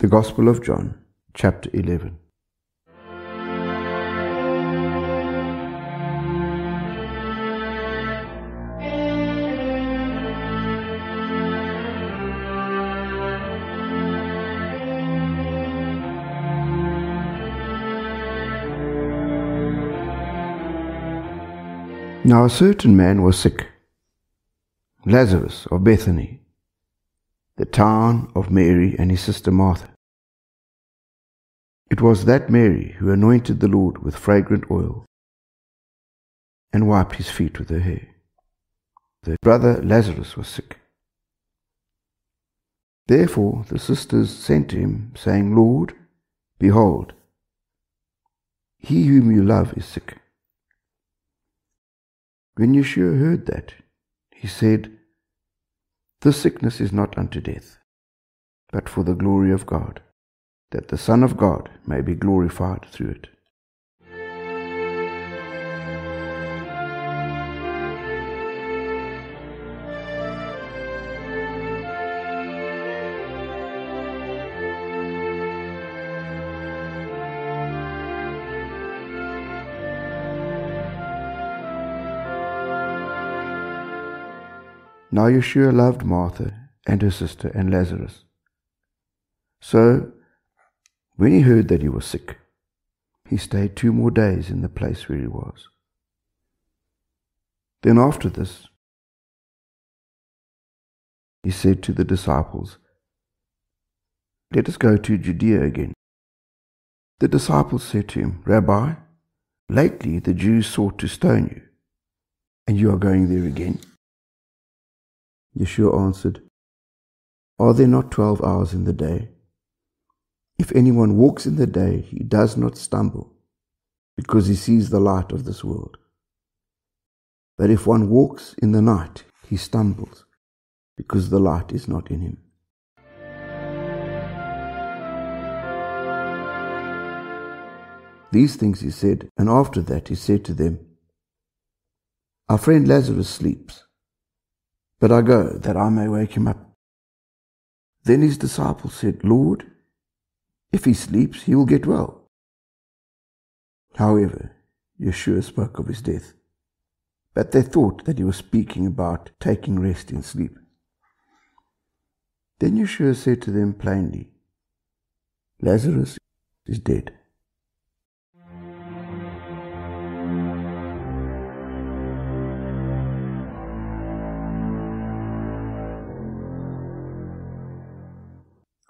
The Gospel of John, chapter 11. Now a certain man was sick, Lazarus of Bethany the town of Mary and his sister Martha. It was that Mary who anointed the Lord with fragrant oil and wiped his feet with her hair. The brother Lazarus was sick. Therefore the sisters sent to him, saying, Lord, behold, he whom you love is sick. When Yeshua heard that, he said, this sickness is not unto death, but for the glory of God, that the Son of God may be glorified through it. Now Yeshua loved Martha and her sister and Lazarus. So, when he heard that he was sick, he stayed two more days in the place where he was. Then after this, he said to the disciples, Let us go to Judea again. The disciples said to him, Rabbi, lately the Jews sought to stone you, and you are going there again? Yeshua answered, Are there not twelve hours in the day? If anyone walks in the day, he does not stumble, because he sees the light of this world. But if one walks in the night, he stumbles, because the light is not in him. These things he said, and after that he said to them, Our friend Lazarus sleeps but I go that I may wake him up. Then his disciples said, Lord, if he sleeps, he will get well. However, Yeshua spoke of his death, but they thought that he was speaking about taking rest in sleep. Then Yeshua said to them plainly, Lazarus is dead.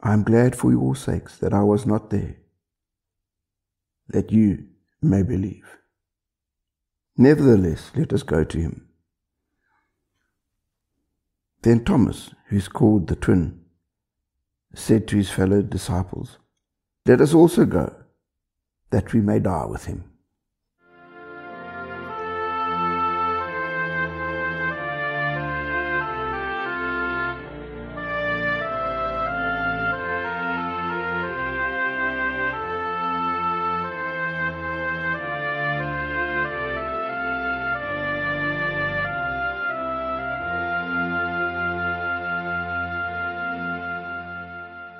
I am glad for your sakes that I was not there, that you may believe. Nevertheless, let us go to him. Then Thomas, who is called the twin, said to his fellow disciples, Let us also go, that we may die with him.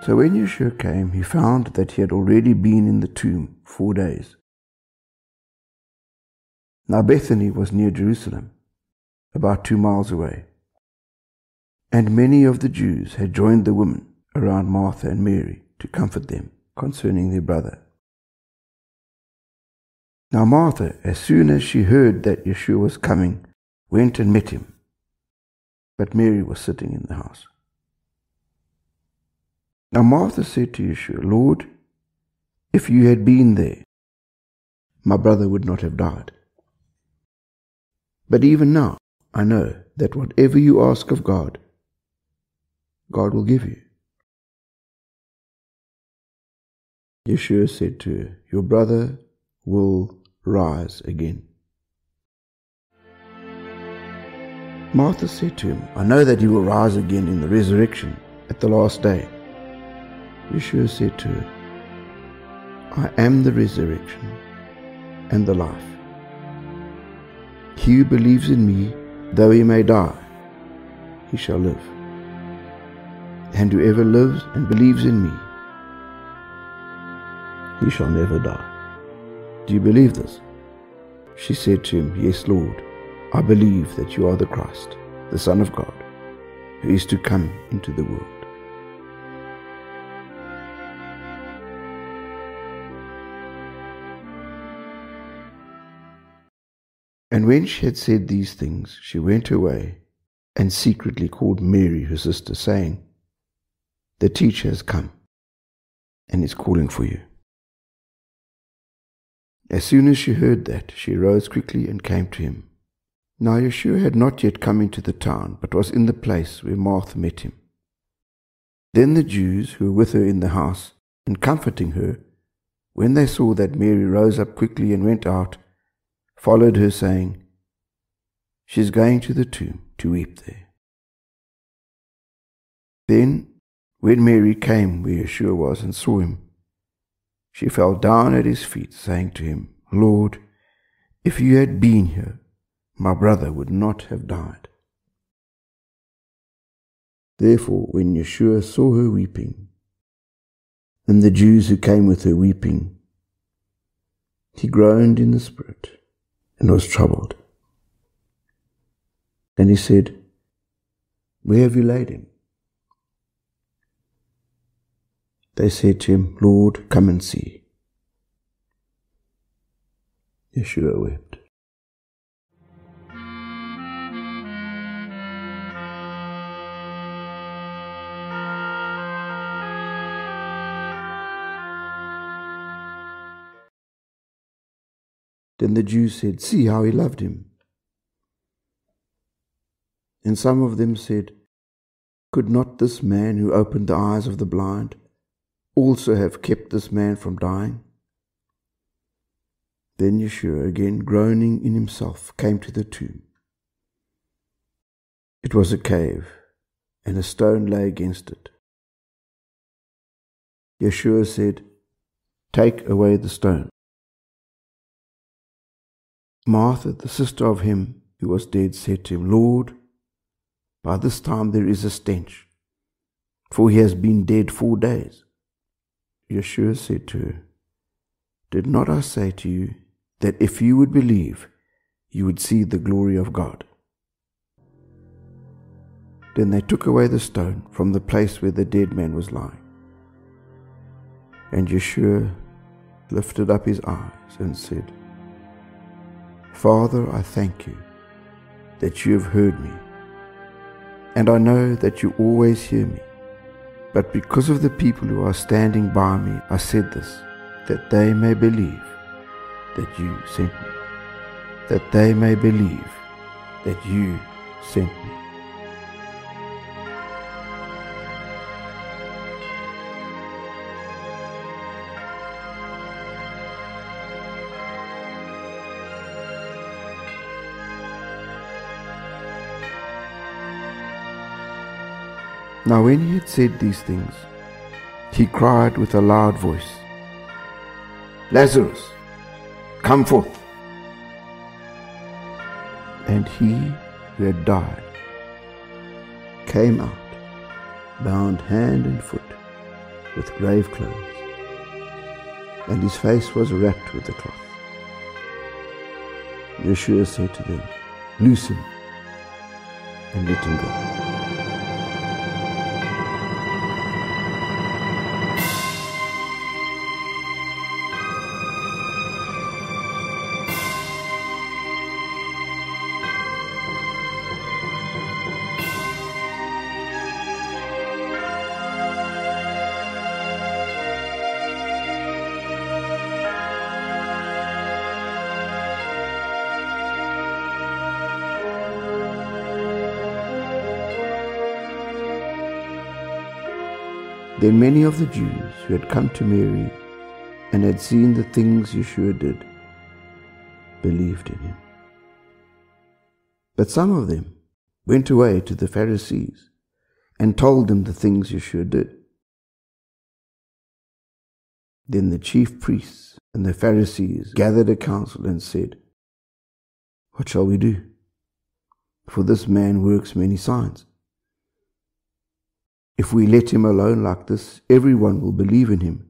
So when Yeshua came, he found that he had already been in the tomb four days. Now Bethany was near Jerusalem, about two miles away. And many of the Jews had joined the women around Martha and Mary to comfort them concerning their brother. Now Martha, as soon as she heard that Yeshua was coming, went and met him. But Mary was sitting in the house. Now Martha said to Yeshua, Lord, if you had been there, my brother would not have died. But even now, I know that whatever you ask of God, God will give you. Yeshua said to her, Your brother will rise again. Martha said to him, I know that he will rise again in the resurrection at the last day. Yeshua said to her, I am the resurrection and the life. He who believes in me, though he may die, he shall live. And whoever lives and believes in me he shall never die. Do you believe this? She said to him, Yes, Lord, I believe that you are the Christ, the Son of God, who is to come into the world. And when she had said these things, she went away and secretly called Mary, her sister, saying, The teacher has come and is calling for you. As soon as she heard that, she rose quickly and came to him. Now Yeshua had not yet come into the town, but was in the place where Martha met him. Then the Jews who were with her in the house, and comforting her, when they saw that Mary rose up quickly and went out, followed her, saying, She is going to the tomb to weep there. Then, when Mary came where Yeshua was and saw him, she fell down at his feet, saying to him, Lord, if you had been here, my brother would not have died. Therefore, when Yeshua saw her weeping, and the Jews who came with her weeping, he groaned in the spirit and was troubled. And he said, Where have you laid him? They said to him, Lord, come and see. Yeshua wept. Then the Jews said, See how he loved him. And some of them said, Could not this man who opened the eyes of the blind also have kept this man from dying? Then Yeshua, again groaning in himself, came to the tomb. It was a cave, and a stone lay against it. Yeshua said, Take away the stone. Martha, the sister of him who was dead, said to him, Lord, by this time there is a stench, for he has been dead four days. Yeshua said to her, Did not I say to you that if you would believe, you would see the glory of God? Then they took away the stone from the place where the dead man was lying. And Yeshua lifted up his eyes and said, Father, I thank you that you have heard me, and I know that you always hear me. But because of the people who are standing by me, I said this, that they may believe that you sent me. That they may believe that you sent me. Now, when he had said these things, he cried with a loud voice, Lazarus, come forth. And he who had died came out, bound hand and foot with grave clothes, and his face was wrapped with a cloth. Yeshua said to them, Loose him and let him go. Many of the Jews who had come to Mary and had seen the things Yeshua did believed in him. But some of them went away to the Pharisees and told them the things Yeshua did. Then the chief priests and the Pharisees gathered a council and said, What shall we do? For this man works many signs. If we let him alone like this, everyone will believe in him.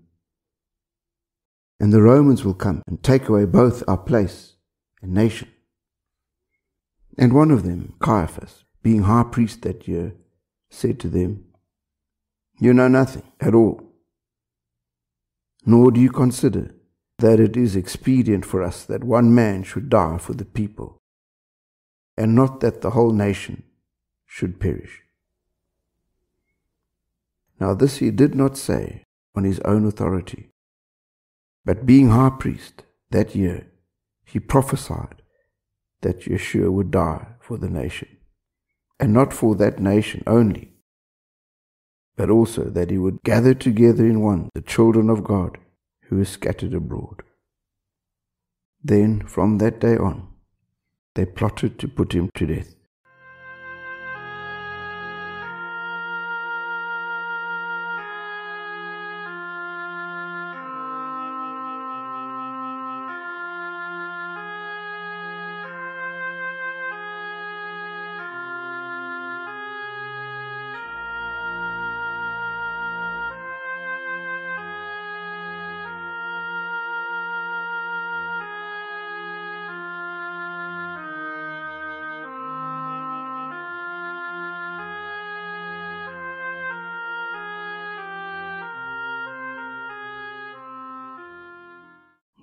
and the Romans will come and take away both our place and nation. And one of them, Caiaphas, being high priest that year, said to them, You know nothing at all, nor do you consider that it is expedient for us that one man should die for the people, and not that the whole nation should perish. Now this he did not say on his own authority, but being high priest that year, he prophesied that Yeshua would die for the nation, and not for that nation only, but also that he would gather together in one the children of God who were scattered abroad. Then, from that day on, they plotted to put him to death.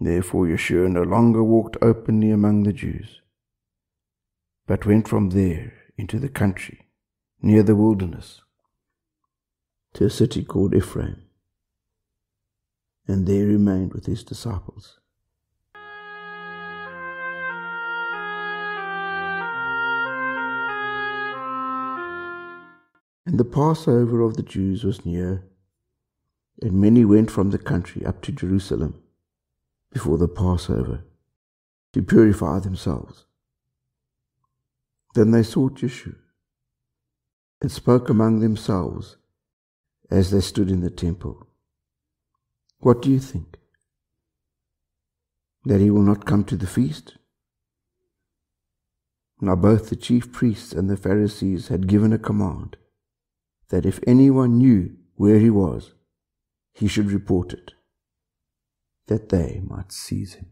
Therefore Yeshua no longer walked openly among the Jews, but went from there into the country, near the wilderness, to a city called Ephraim, and there remained with his disciples. And the Passover of the Jews was near, and many went from the country up to Jerusalem before the Passover to purify themselves. Then they sought Yeshua and spoke among themselves as they stood in the temple. What do you think? That he will not come to the feast? Now both the chief priests and the Pharisees had given a command that if anyone knew where he was, he should report it that they might seize him.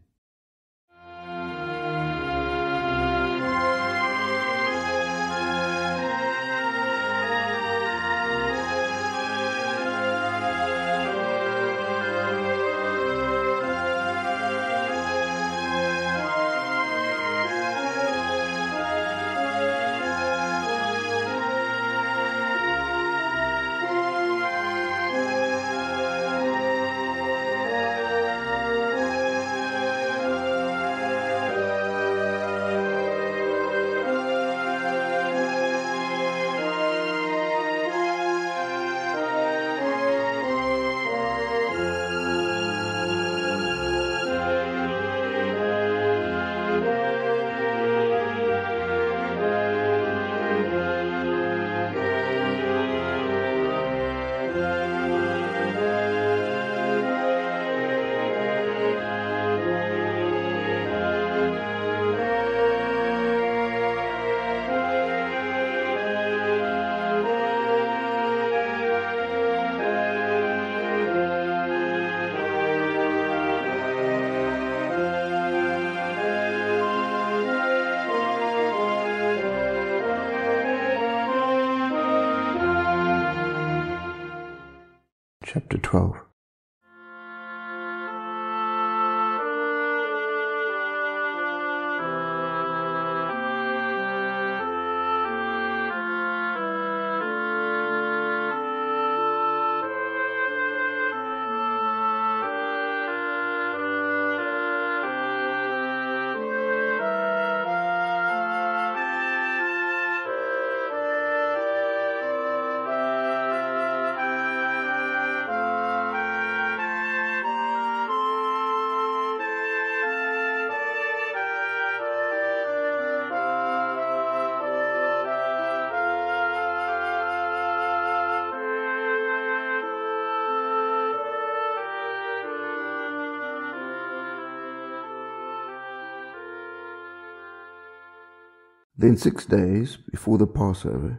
Then, six days before the Passover,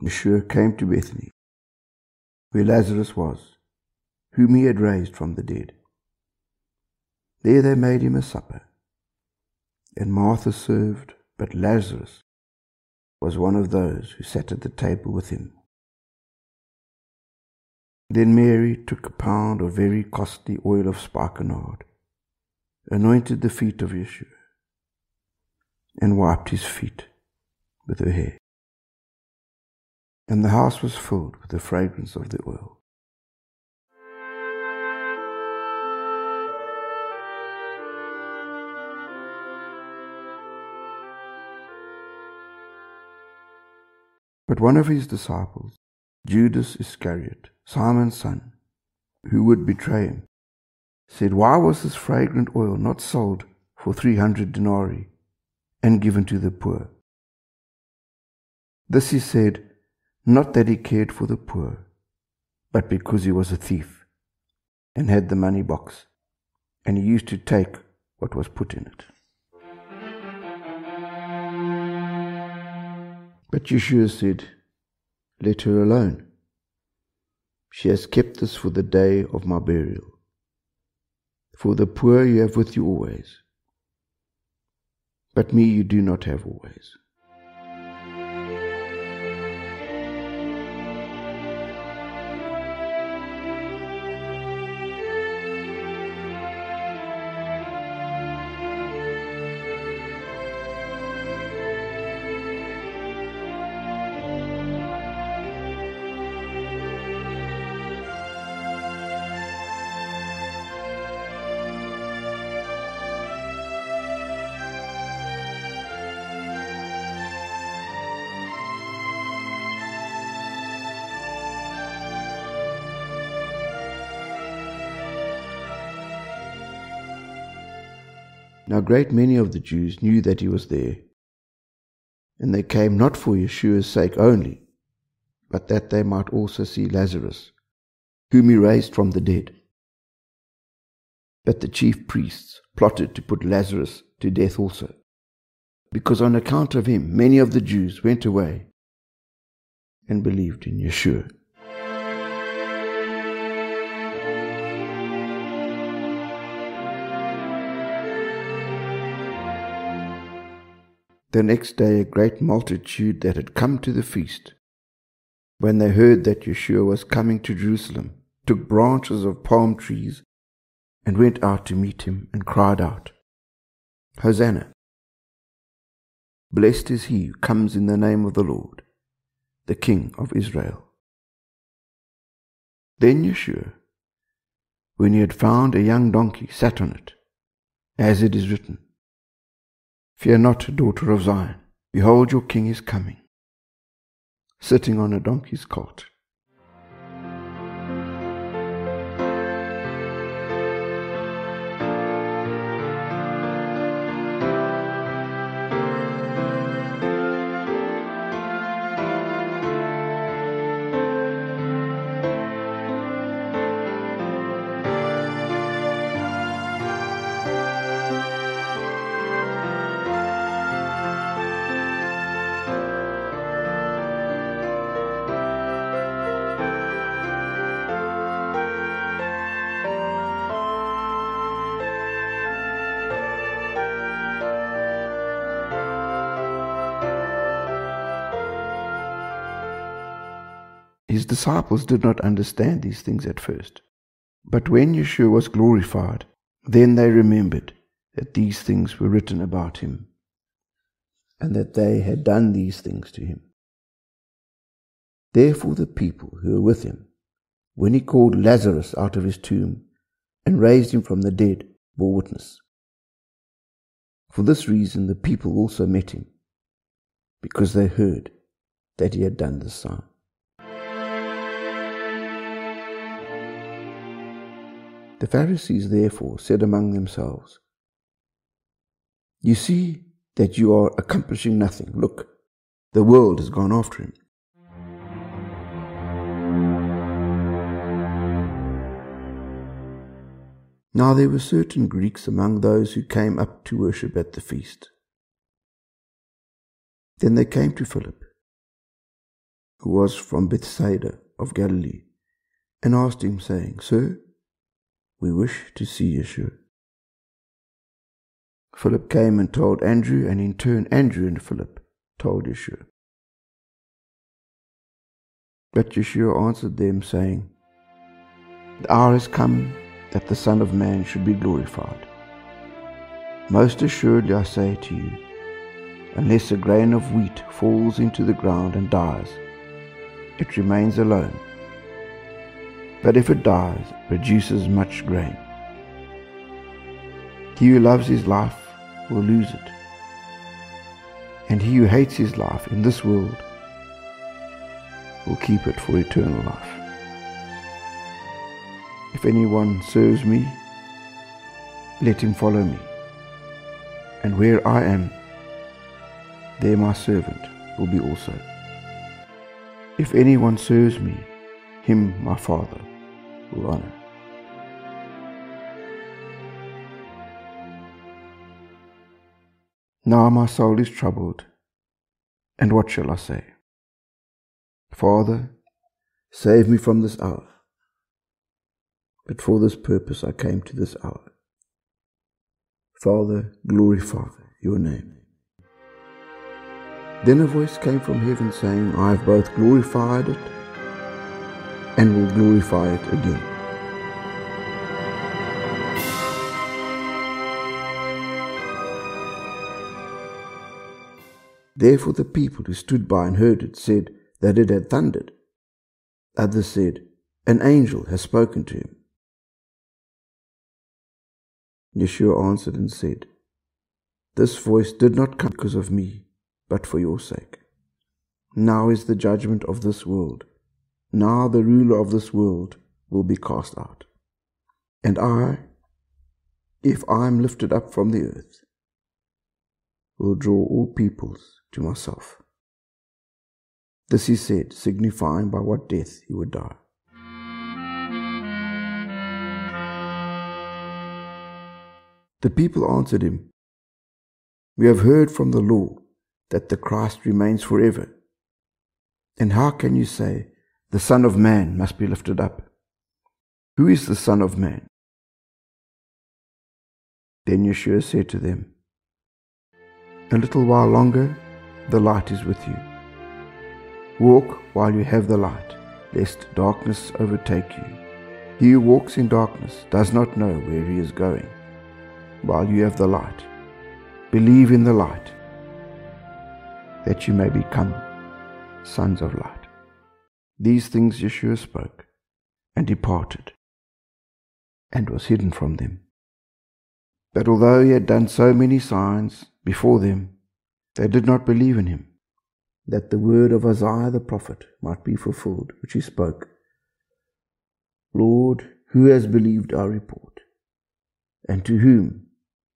Yeshua came to Bethany, where Lazarus was, whom he had raised from the dead. There they made him a supper, and Martha served, but Lazarus was one of those who sat at the table with him. Then Mary took a pound of very costly oil of spikenard, anointed the feet of Yeshua, and wiped his feet with her hair. And the house was filled with the fragrance of the oil. But one of his disciples, Judas Iscariot, Simon's son, who would betray him, said, Why was this fragrant oil not sold for three hundred denarii and given to the poor? This he said, not that he cared for the poor, but because he was a thief and had the money box, and he used to take what was put in it. But Yeshua said, Let her alone. She has kept this for the day of my burial. For the poor you have with you always, but me you do not have always. Great many of the Jews knew that he was there, and they came not for Yeshua's sake only, but that they might also see Lazarus, whom he raised from the dead. But the chief priests plotted to put Lazarus to death also, because on account of him many of the Jews went away and believed in Yeshua. The next day, a great multitude that had come to the feast, when they heard that Yeshua was coming to Jerusalem, took branches of palm trees and went out to meet him and cried out, Hosanna! Blessed is he who comes in the name of the Lord, the King of Israel. Then Yeshua, when he had found a young donkey, sat on it, as it is written, Fear not, daughter of Zion. Behold, your king is coming, sitting on a donkey's colt. His disciples did not understand these things at first. But when Yeshua was glorified, then they remembered that these things were written about him, and that they had done these things to him. Therefore the people who were with him, when he called Lazarus out of his tomb and raised him from the dead, bore witness. For this reason the people also met him, because they heard that he had done this sign. The Pharisees therefore said among themselves, You see that you are accomplishing nothing. Look, the world has gone after him. Now there were certain Greeks among those who came up to worship at the feast. Then they came to Philip, who was from Bethsaida of Galilee, and asked him, saying, Sir, We wish to see Yeshua. Philip came and told Andrew, and in turn, Andrew and Philip told Yeshua. But Yeshua answered them, saying, The hour has come that the Son of Man should be glorified. Most assuredly I say to you, unless a grain of wheat falls into the ground and dies, it remains alone. But if it dies, produces much grain. He who loves his life will lose it, and he who hates his life in this world will keep it for eternal life. If anyone serves me, let him follow me. And where I am, there my servant will be also. If anyone serves me, him my Father Now my soul is troubled, and what shall I say? Father, save me from this hour. But for this purpose I came to this hour. Father, glorify your name. Then a voice came from heaven saying, I have both glorified it and will glorify it again. Therefore the people who stood by and heard it said that it had thundered. Others said, An angel has spoken to him. Yeshua answered and said, This voice did not come because of me, but for your sake. Now is the judgment of this world. Now the ruler of this world will be cast out. And I, if I am lifted up from the earth, will draw all peoples to myself. This he said, signifying by what death he would die. The people answered him, We have heard from the law that the Christ remains forever. And how can you say, The Son of Man must be lifted up? Who is the Son of Man? Then Yeshua said to them, A little while longer, the light is with you. Walk while you have the light, lest darkness overtake you. He who walks in darkness does not know where he is going while you have the light. Believe in the light, that you may become sons of light. These things Yeshua spoke and departed, and was hidden from them. But although he had done so many signs before them, they did not believe in him, that the word of Isaiah the prophet might be fulfilled, which he spoke Lord, who has believed our report? And to whom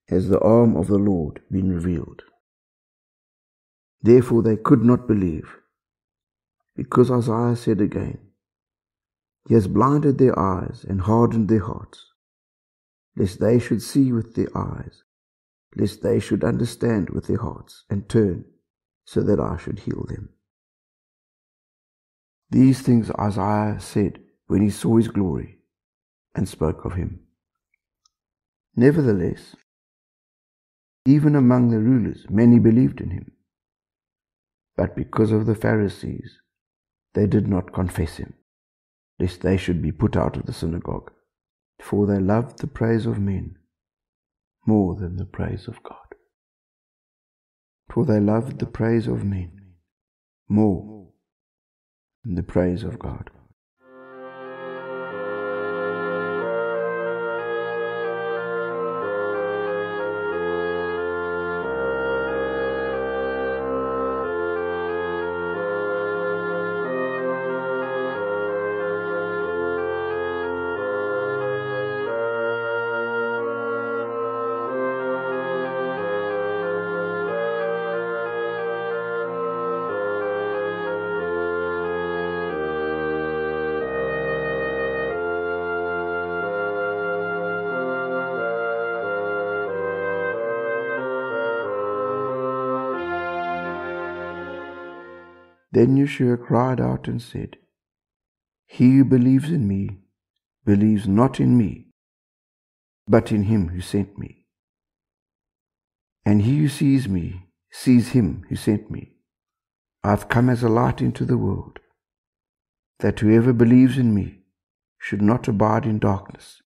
has the arm of the Lord been revealed. Therefore they could not believe, because Isaiah said again, He has blinded their eyes and hardened their hearts, lest they should see with their eyes, lest they should understand with their hearts, and turn, so that I should heal them. These things Isaiah said when he saw his glory and spoke of him. Nevertheless, even among the rulers, many believed in him. But because of the Pharisees, they did not confess him, lest they should be put out of the synagogue. For they loved the praise of men more than the praise of God. For they loved the praise of men more than the praise of God. Then Yeshua cried out and said, He who believes in me believes not in me, but in him who sent me. And he who sees me sees him who sent me. I have come as a light into the world, that whoever believes in me should not abide in darkness.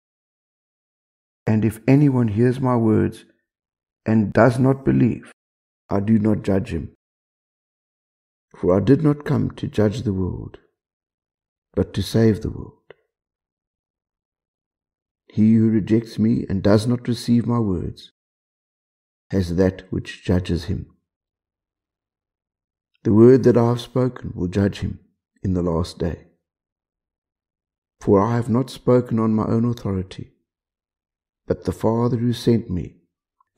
And if anyone hears my words and does not believe, I do not judge him. For I did not come to judge the world, but to save the world. He who rejects me and does not receive my words has that which judges him. The word that I have spoken will judge him in the last day. For I have not spoken on my own authority, but the Father who sent me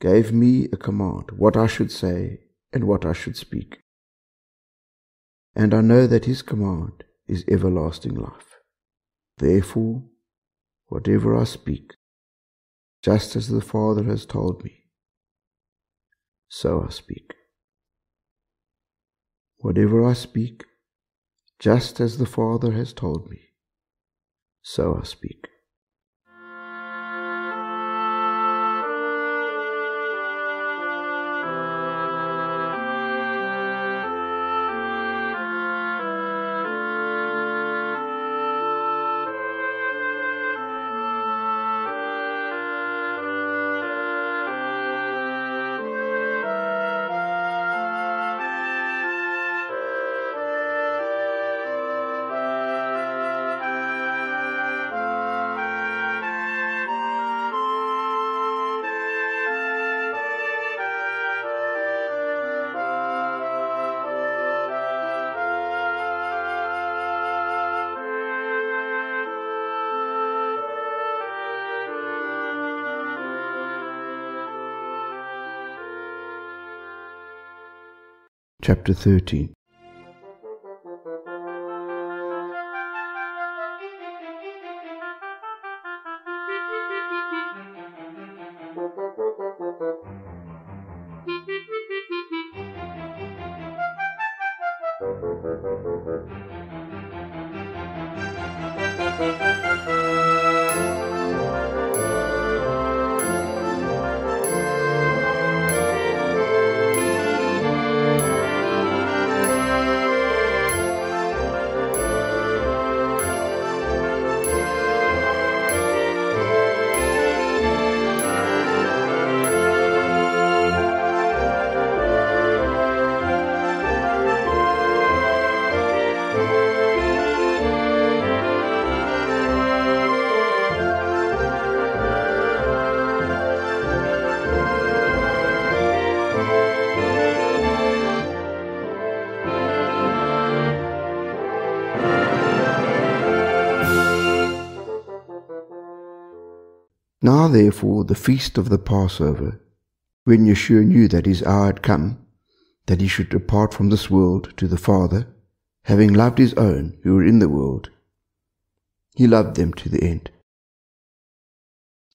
gave me a command what I should say and what I should speak. And I know that his command is everlasting life. Therefore, whatever I speak, just as the Father has told me, so I speak. Whatever I speak, just as the Father has told me, so I speak. Chapter 13 Now therefore the feast of the Passover, when Yeshua knew that his hour had come, that he should depart from this world to the Father, having loved his own who were in the world, he loved them to the end.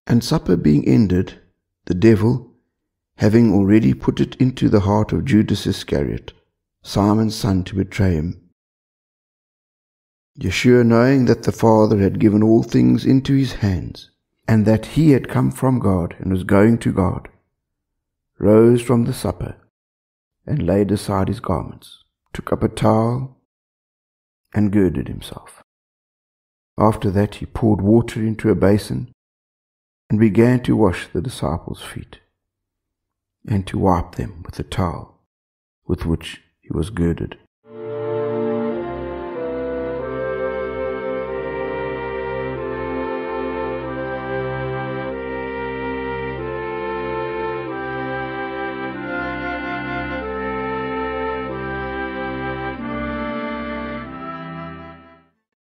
And supper being ended, the devil, having already put it into the heart of Judas Iscariot, Simon's son, to betray him, Yeshua, knowing that the Father had given all things into his hands, and that he had come from God and was going to God, rose from the supper and laid aside his garments, took up a towel and girded himself. After that he poured water into a basin and began to wash the disciples' feet and to wipe them with the towel with which he was girded.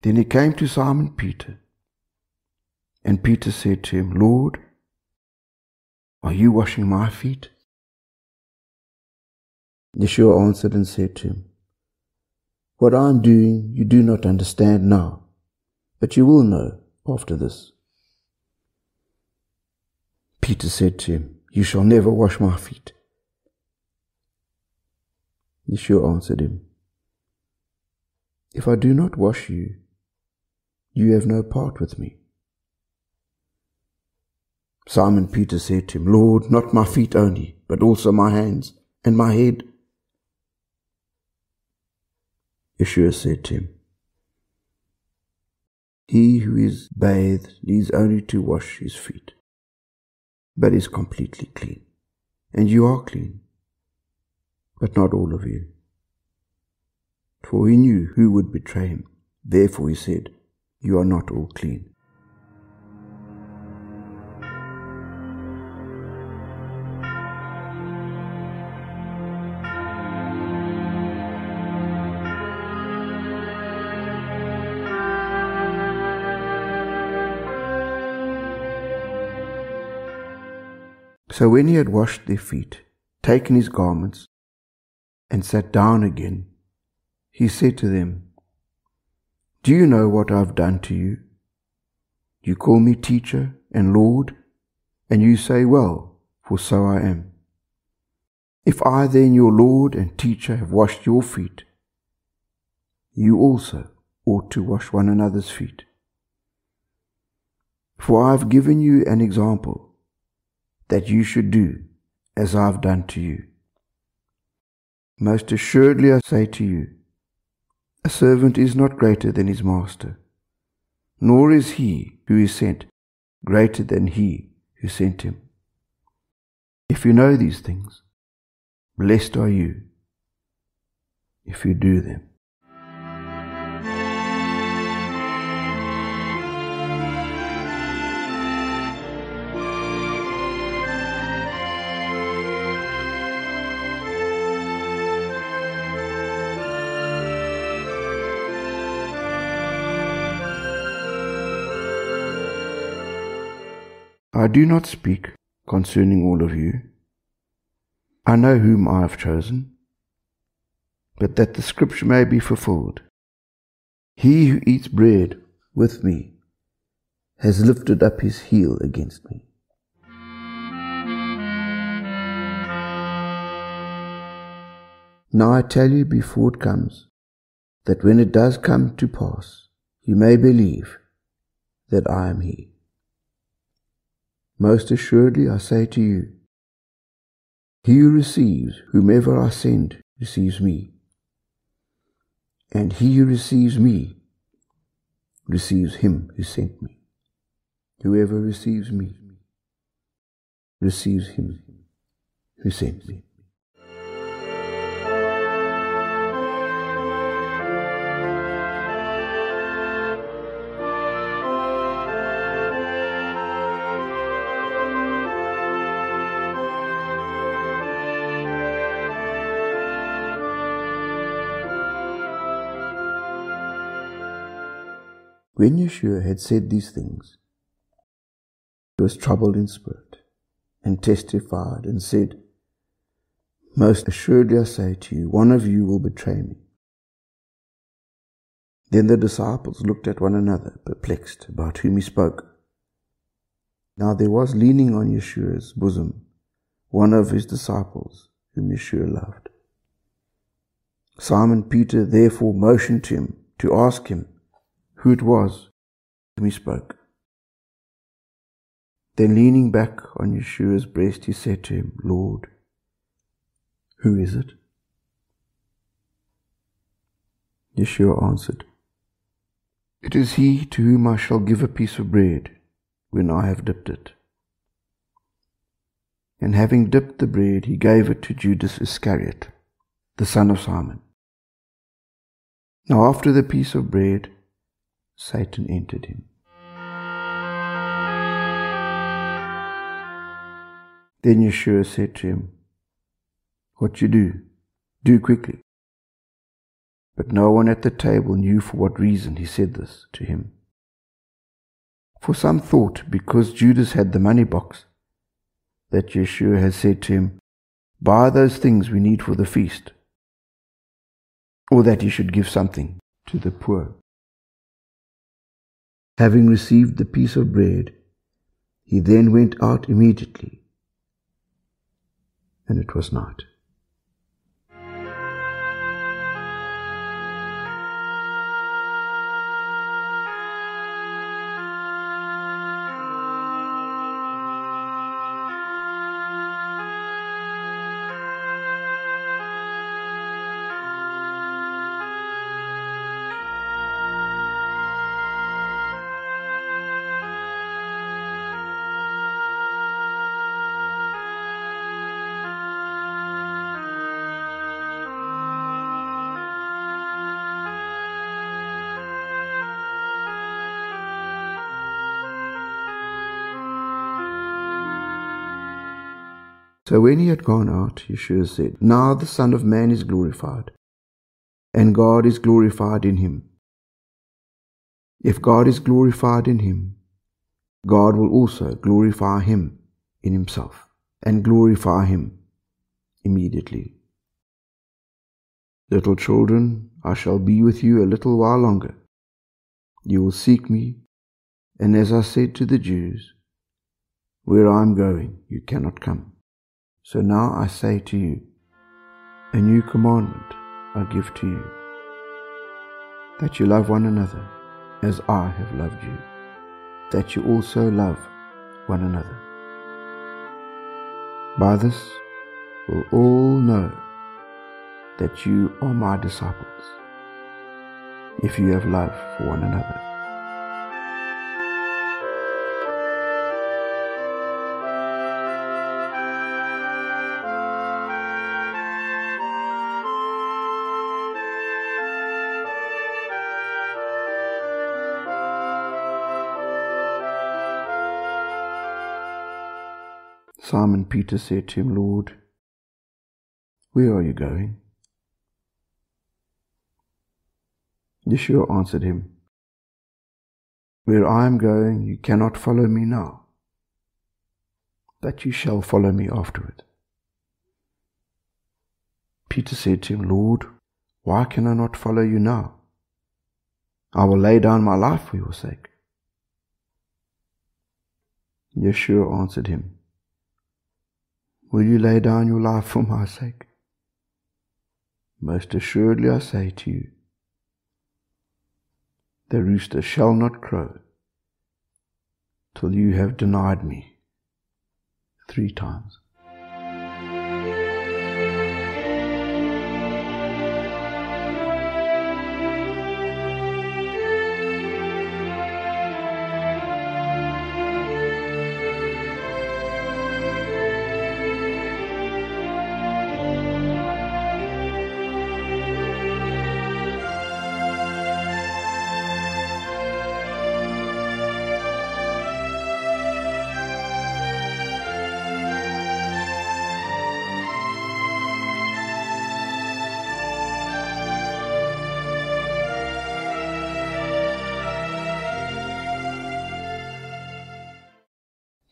Then he came to Simon Peter. And Peter said to him, Lord, are you washing my feet? Yeshua answered and said to him, What I am doing you do not understand now, but you will know after this. Peter said to him, You shall never wash my feet. Yeshua answered him, If I do not wash you, you have no part with me. Simon Peter said to him, Lord, not my feet only, but also my hands and my head. Yeshua said to him, He who is bathed needs only to wash his feet, but is completely clean. And you are clean, but not all of you. For he knew who would betray him. Therefore he said, You are not all clean. So when he had washed their feet, taken his garments, and sat down again, he said to them, Do you know what I have done to you? You call me teacher and Lord, and you say, Well, for so I am. If I then, your Lord and teacher, have washed your feet, you also ought to wash one another's feet. For I have given you an example that you should do as I have done to you. Most assuredly I say to you, a servant is not greater than his master, nor is he who is sent greater than he who sent him. If you know these things, blessed are you if you do them. I do not speak concerning all of you. I know whom I have chosen, but that the scripture may be fulfilled. He who eats bread with me has lifted up his heel against me. Now I tell you before it comes, that when it does come to pass, you may believe that I am he. Most assuredly I say to you, he who receives whomever I send receives me, and he who receives me receives him who sent me. Whoever receives me receives him who sent me. When Yeshua had said these things, he was troubled in spirit and testified and said, Most assuredly I say to you, one of you will betray me. Then the disciples looked at one another, perplexed about whom he spoke. Now there was leaning on Yeshua's bosom one of his disciples whom Yeshua loved. Simon Peter therefore motioned to him to ask him who it was whom he spoke. Then leaning back on Yeshua's breast, he said to him, Lord, who is it? Yeshua answered, It is he to whom I shall give a piece of bread when I have dipped it. And having dipped the bread, he gave it to Judas Iscariot, the son of Simon. Now after the piece of bread, Satan entered him. Then Yeshua said to him, What you do, do quickly. But no one at the table knew for what reason he said this to him. For some thought, because Judas had the money box, that Yeshua had said to him, Buy those things we need for the feast, or that he should give something to the poor. Having received the piece of bread, he then went out immediately, and it was night. So when he had gone out, Yeshua said, Now the Son of Man is glorified, and God is glorified in him. If God is glorified in him, God will also glorify him in himself, and glorify him immediately. Little children, I shall be with you a little while longer. You will seek me, and as I said to the Jews, where I am going, you cannot come. So now I say to you, a new commandment I give to you, that you love one another as I have loved you, that you also love one another. By this will all know that you are my disciples, if you have love for one another. Simon Peter said to him, Lord, where are you going? Yeshua answered him, Where I am going, you cannot follow me now, but you shall follow me afterward. Peter said to him, Lord, why can I not follow you now? I will lay down my life for your sake. Yeshua answered him, Will you lay down your life for my sake? Most assuredly I say to you, the rooster shall not crow till you have denied me three times.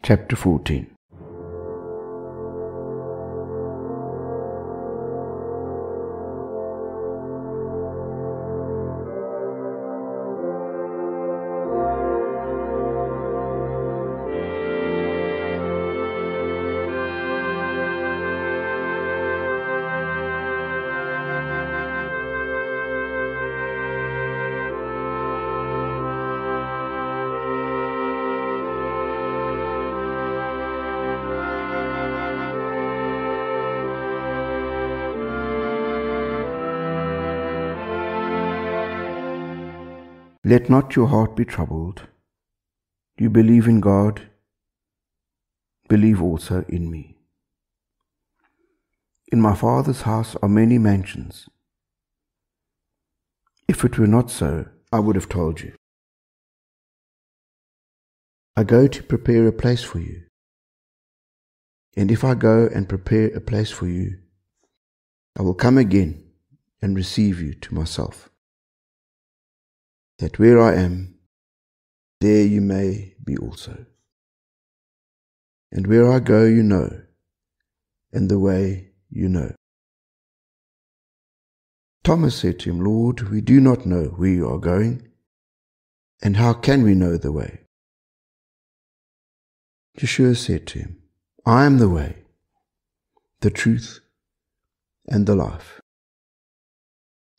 Chapter 14 Let not your heart be troubled. You believe in God, believe also in me. In my Father's house are many mansions. If it were not so, I would have told you. I go to prepare a place for you. And if I go and prepare a place for you, I will come again and receive you to myself that where I am, there you may be also. And where I go, you know, and the way you know. Thomas said to him, Lord, we do not know where you are going, and how can we know the way? Yeshua said to him, I am the way, the truth, and the life.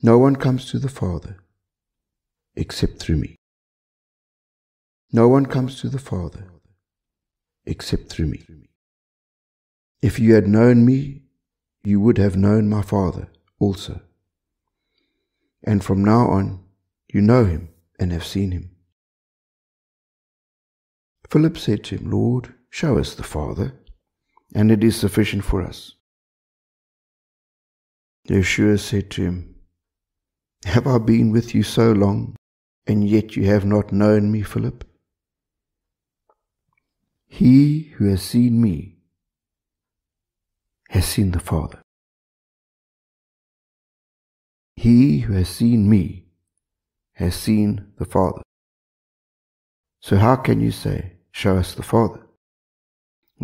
No one comes to the Father except through me. No one comes to the Father except through me. If you had known me, you would have known my Father also. And from now on, you know him and have seen him. Philip said to him, Lord, show us the Father, and it is sufficient for us. Yeshua said to him, Have I been with you so long, and yet you have not known me, Philip? He who has seen me has seen the Father. He who has seen me has seen the Father. So how can you say, Show us the Father?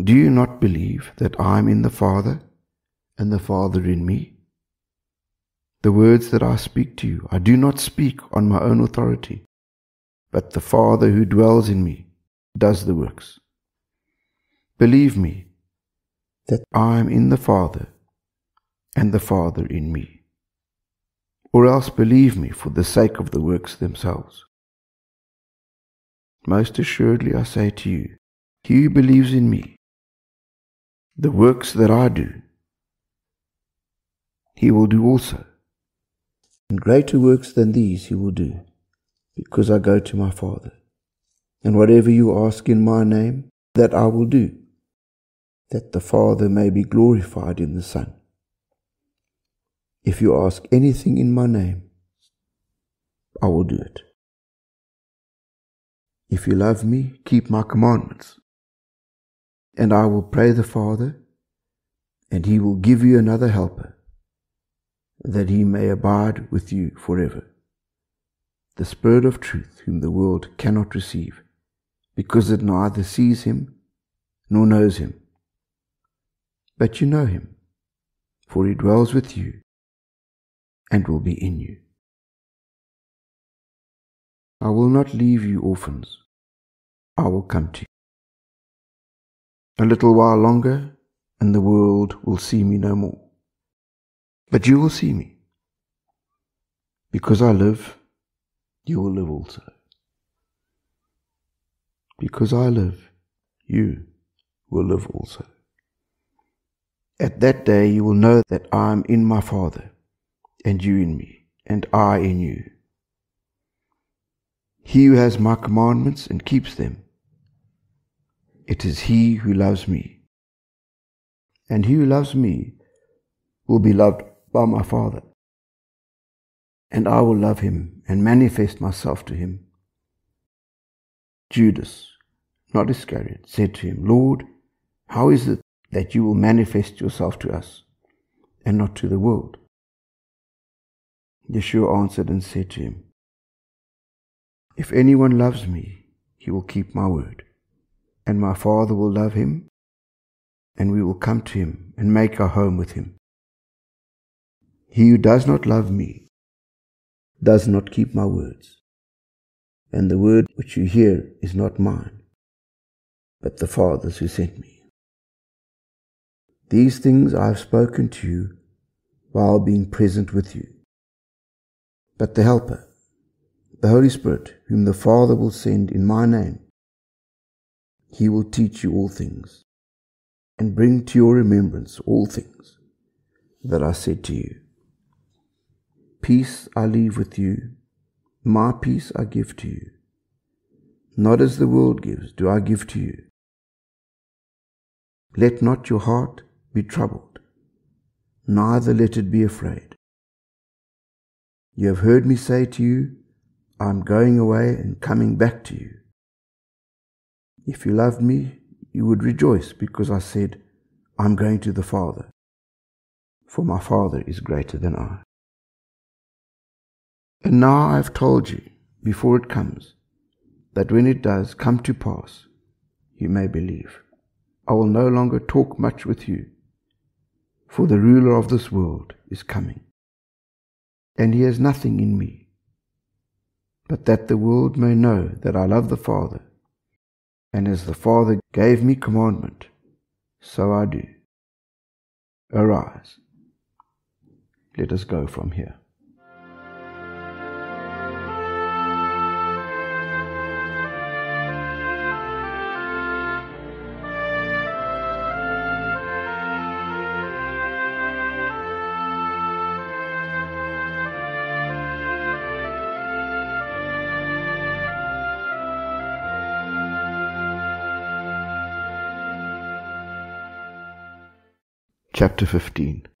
Do you not believe that I am in the Father and the Father in me? The words that I speak to you, I do not speak on my own authority, but the Father who dwells in me does the works. Believe me that I am in the Father and the Father in me. Or else believe me for the sake of the works themselves. Most assuredly I say to you, he who believes in me, the works that I do, he will do also. And greater works than these he will do, because I go to my Father. And whatever you ask in my name, that I will do, that the Father may be glorified in the Son. If you ask anything in my name, I will do it. If you love me, keep my commandments. And I will pray the Father, and he will give you another helper, that he may abide with you forever. The Spirit of truth, whom the world cannot receive, because it neither sees him nor knows him. But you know him, for he dwells with you and will be in you. I will not leave you orphans. I will come to you. A little while longer, and the world will see me no more. But you will see me. Because I live, you will live also. Because I live, you will live also. At that day you will know that I am in my Father, and you in me, and I in you. He who has my commandments and keeps them, it is he who loves me. And he who loves me will be loved by my Father. And I will love him and manifest myself to him. Judas, not Iscariot, said to him, Lord, how is it that you will manifest yourself to us and not to the world? Yeshua answered and said to him, If anyone loves me, he will keep my word, and my Father will love him, and we will come to him and make our home with him. He who does not love me does not keep my words, and the word which you hear is not mine, but the Father's who sent me. These things I have spoken to you while being present with you. But the Helper, the Holy Spirit, whom the Father will send in my name, he will teach you all things and bring to your remembrance all things that I said to you. Peace I leave with you, my peace I give to you. Not as the world gives, do I give to you. Let not your heart be troubled, neither let it be afraid. You have heard me say to you, I am going away and coming back to you. If you loved me, you would rejoice because I said, I am going to the Father, for my Father is greater than I. And now I have told you, before it comes, that when it does come to pass, you may believe. I will no longer talk much with you, for the ruler of this world is coming and he has nothing in me, but that the world may know that I love the Father, and as the Father gave me commandment, so I do. Arise, let us go from here. Chapter 15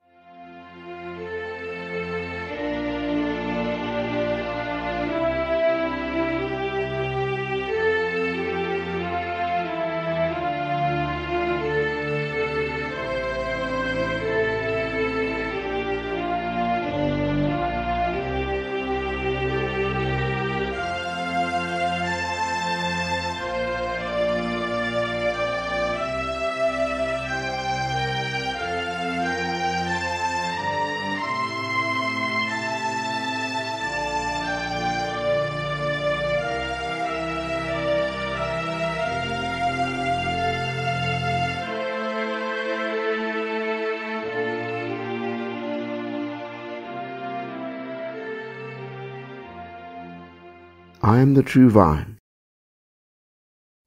I am the true vine,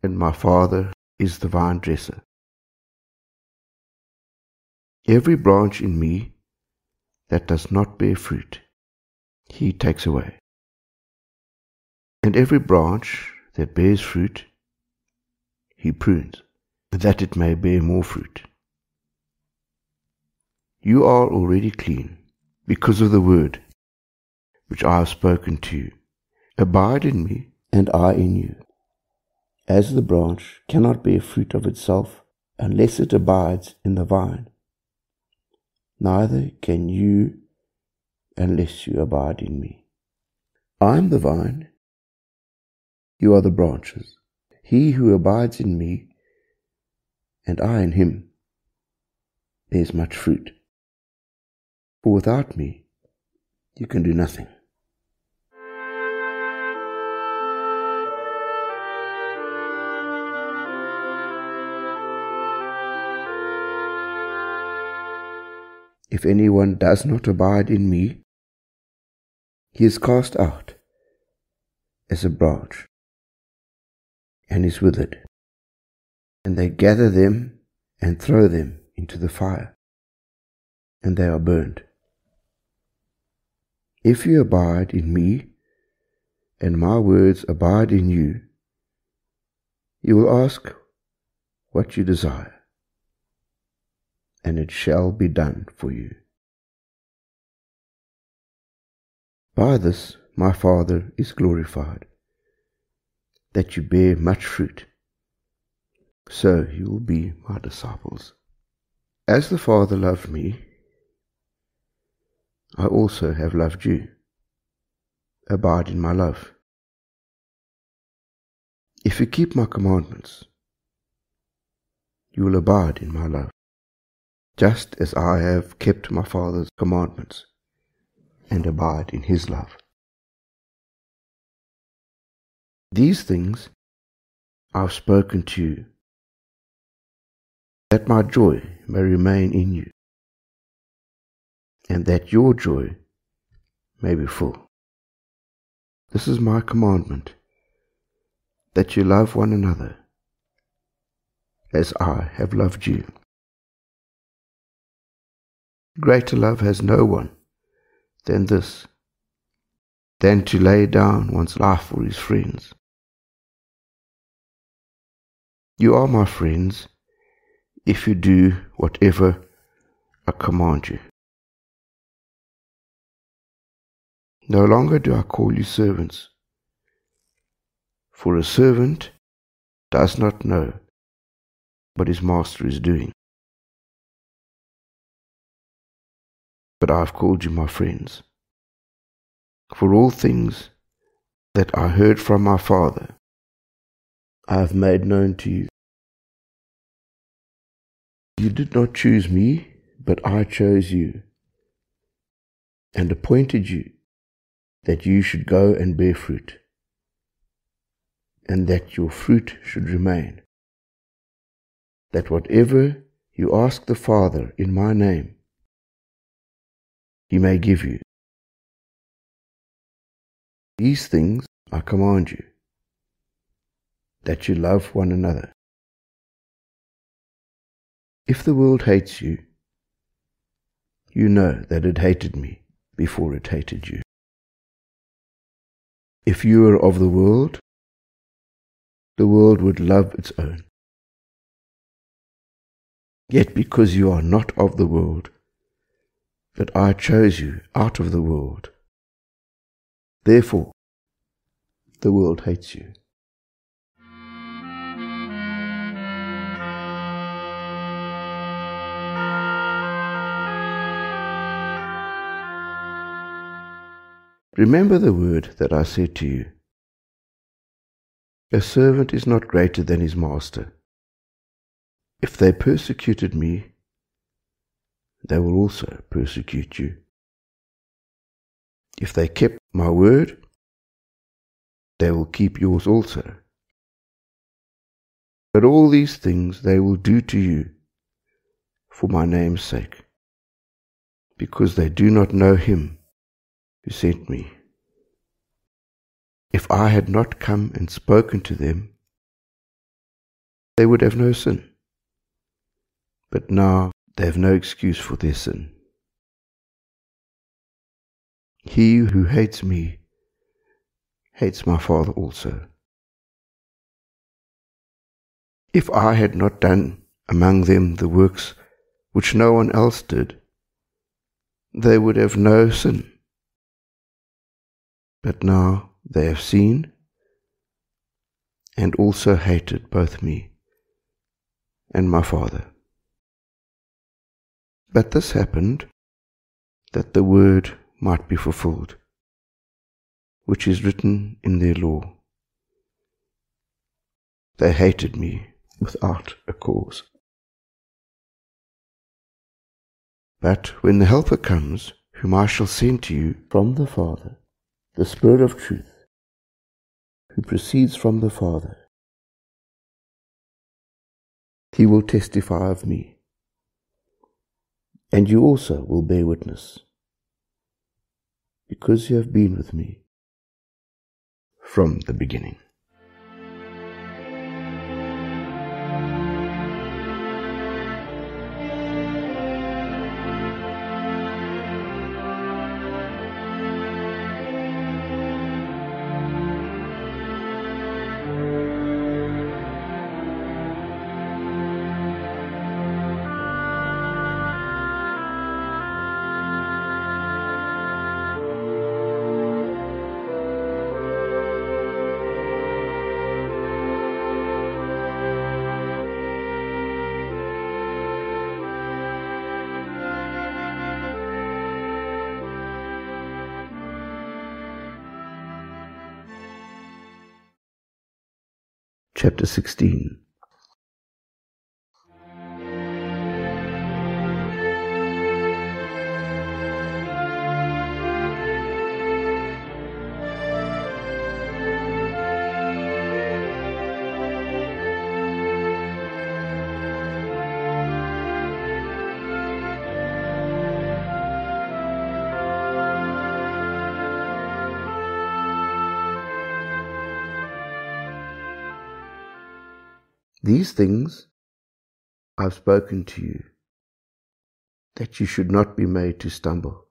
and my Father is the vine dresser. Every branch in me that does not bear fruit, he takes away. And every branch that bears fruit, he prunes, that it may bear more fruit. You are already clean because of the word which I have spoken to you. Abide in me, and I in you. As the branch cannot bear fruit of itself unless it abides in the vine, neither can you unless you abide in me. I am the vine, you are the branches. He who abides in me, and I in him, bears much fruit. For without me, you can do nothing. If anyone does not abide in me, he is cast out as a branch and is withered. And they gather them and throw them into the fire, and they are burned. If you abide in me, and my words abide in you, you will ask what you desire, and it shall be done for you. By this my Father is glorified that you bear much fruit. So you will be my disciples. As the Father loved me, I also have loved you. Abide in my love. If you keep my commandments, you will abide in my love, just as I have kept my Father's commandments and abide in his love. These things I've spoken to you, that my joy may remain in you, and that your joy may be full. This is my commandment, that you love one another as I have loved you. Greater love has no one than this, than to lay down one's life for his friends. You are my friends if you do whatever I command you. No longer do I call you servants, for a servant does not know what his master is doing. But I have called you my friends, for all things that I heard from my Father I have made known to you. You did not choose me, but I chose you, and appointed you that you should go and bear fruit, and that your fruit should remain, that whatever you ask the Father in my name, he may give you. These things I command you that you love one another. If the world hates you, you know that it hated me before it hated you. If you were of the world, the world would love its own. Yet because you are not of the world, that I chose you out of the world, therefore the world hates you. Remember the word that I said to you. A servant is not greater than his master. If they persecuted me, they will also persecute you. If they kept my word, they will keep yours also. But all these things they will do to you for my name's sake, because they do not know him who sent me. if I had not come and spoken to them, they would have no sin. But now they have no excuse for their sin. He who hates me hates my Father also. If I had not done among them the works which no one else did, they would have no sin. But now they have seen and also hated both me and my Father. But this happened that the word might be fulfilled, which is written in their law. They hated me without a cause. But when the Helper comes, whom I shall send to you from the Father, the Spirit of truth, who proceeds from the Father, he will testify of me, and you also will bear witness, because you have been with me from the beginning. Chapter 16. These things I've spoken to you, that you should not be made to stumble.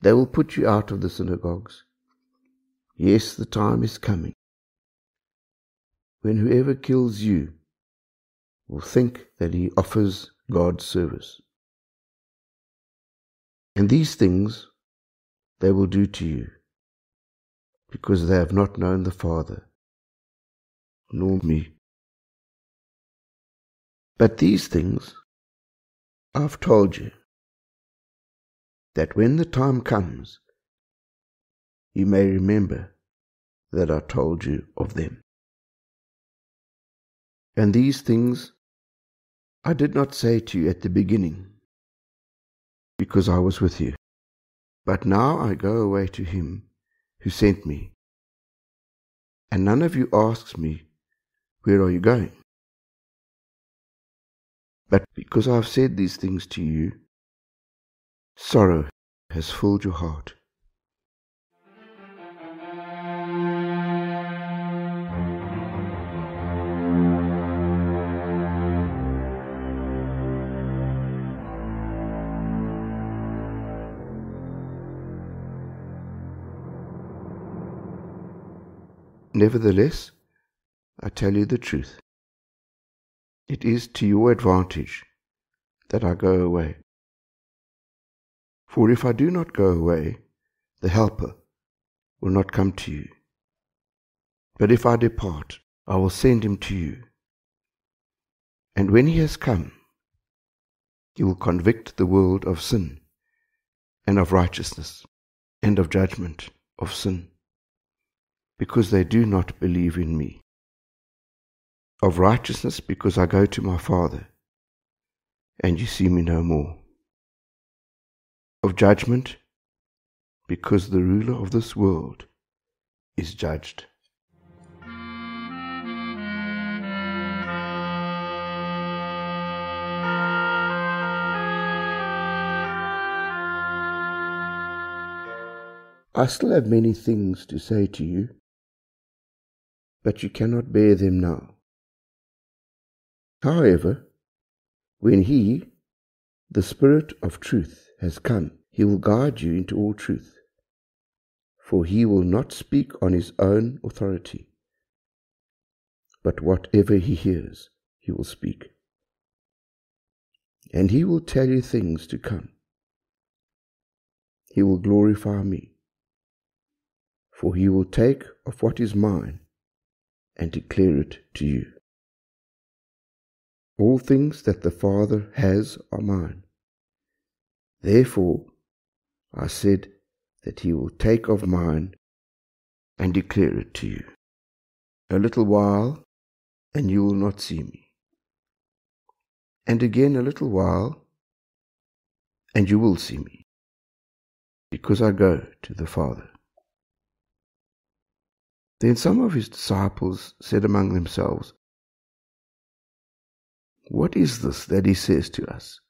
They will put you out of the synagogues. Yes, the time is coming when whoever kills you will think that he offers God service. And these things they will do to you, because they have not known the Father nor me. But these things I've told you, that when the time comes, you may remember that I told you of them. And these things I did not say to you at the beginning, because I was with you. But now I go away to him who sent me. And none of you asks me, where are you going? But because I have said these things to you, sorrow has filled your heart. Nevertheless, I tell you the truth. It is to your advantage that I go away. For if I do not go away, the Helper will not come to you. But if I depart, I will send him to you. And when he has come, he will convict the world of sin, and of righteousness, and of judgment of sin, because they do not believe in me of righteousness because I go to my Father, and you see me no more, of judgment because the ruler of this world is judged. I still have many things to say to you, but you cannot bear them now. However, when He, the Spirit of truth, has come, He will guide you into all truth. For He will not speak on His own authority, but whatever He hears, He will speak. And He will tell you things to come. He will glorify me for he will take of what is mine and declare it to you. All things that the Father has are mine. Therefore I said that he will take of mine and declare it to you. A little while, and you will not see me. And again a little while, and you will see me, because I go to the Father. Then some of his disciples said among themselves, What is this that he says to us?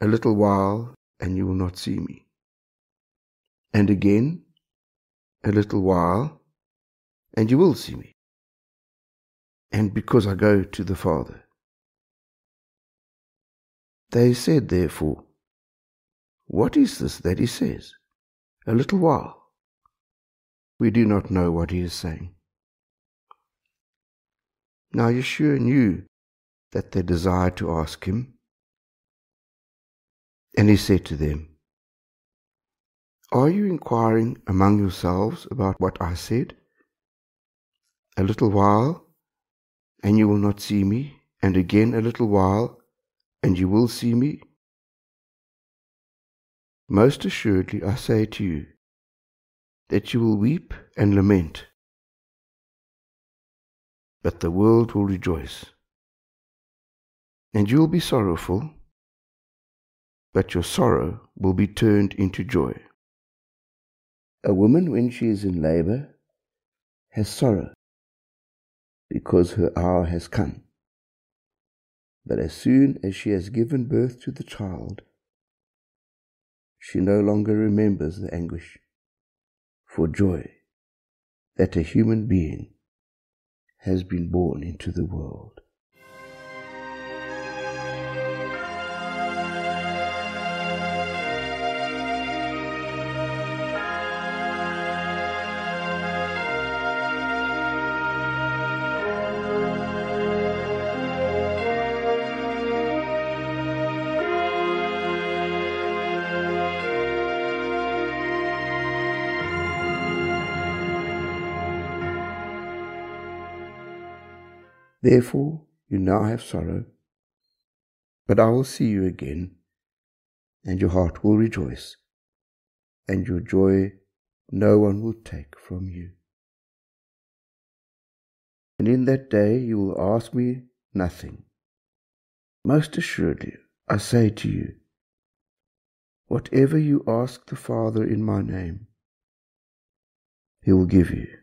A little while, and you will not see me. And again, a little while, and you will see me. And because I go to the Father. They said, therefore, What is this that he says? A little while we do not know what he is saying. Now Yeshua knew that they desired to ask him, and he said to them, Are you inquiring among yourselves about what I said? A little while, and you will not see me, and again a little while, and you will see me? Most assuredly I say to you, that you will weep and lament, but the world will rejoice. And you will be sorrowful, but your sorrow will be turned into joy. A woman, when she is in labor, has sorrow because her hour has come. But as soon as she has given birth to the child, she no longer remembers the anguish for joy that a human being has been born into the world. Therefore, you now have sorrow, but I will see you again, and your heart will rejoice, and your joy no one will take from you. And in that day you will ask me nothing. Most assuredly, I say to you, whatever you ask the Father in my name, he will give you.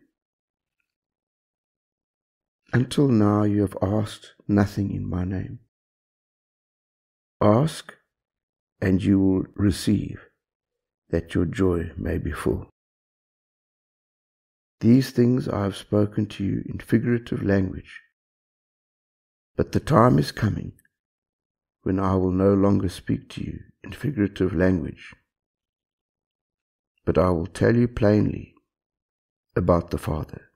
Until now you have asked nothing in my name. Ask, and you will receive, that your joy may be full. These things I have spoken to you in figurative language, but the time is coming when I will no longer speak to you in figurative language, but I will tell you plainly about the Father.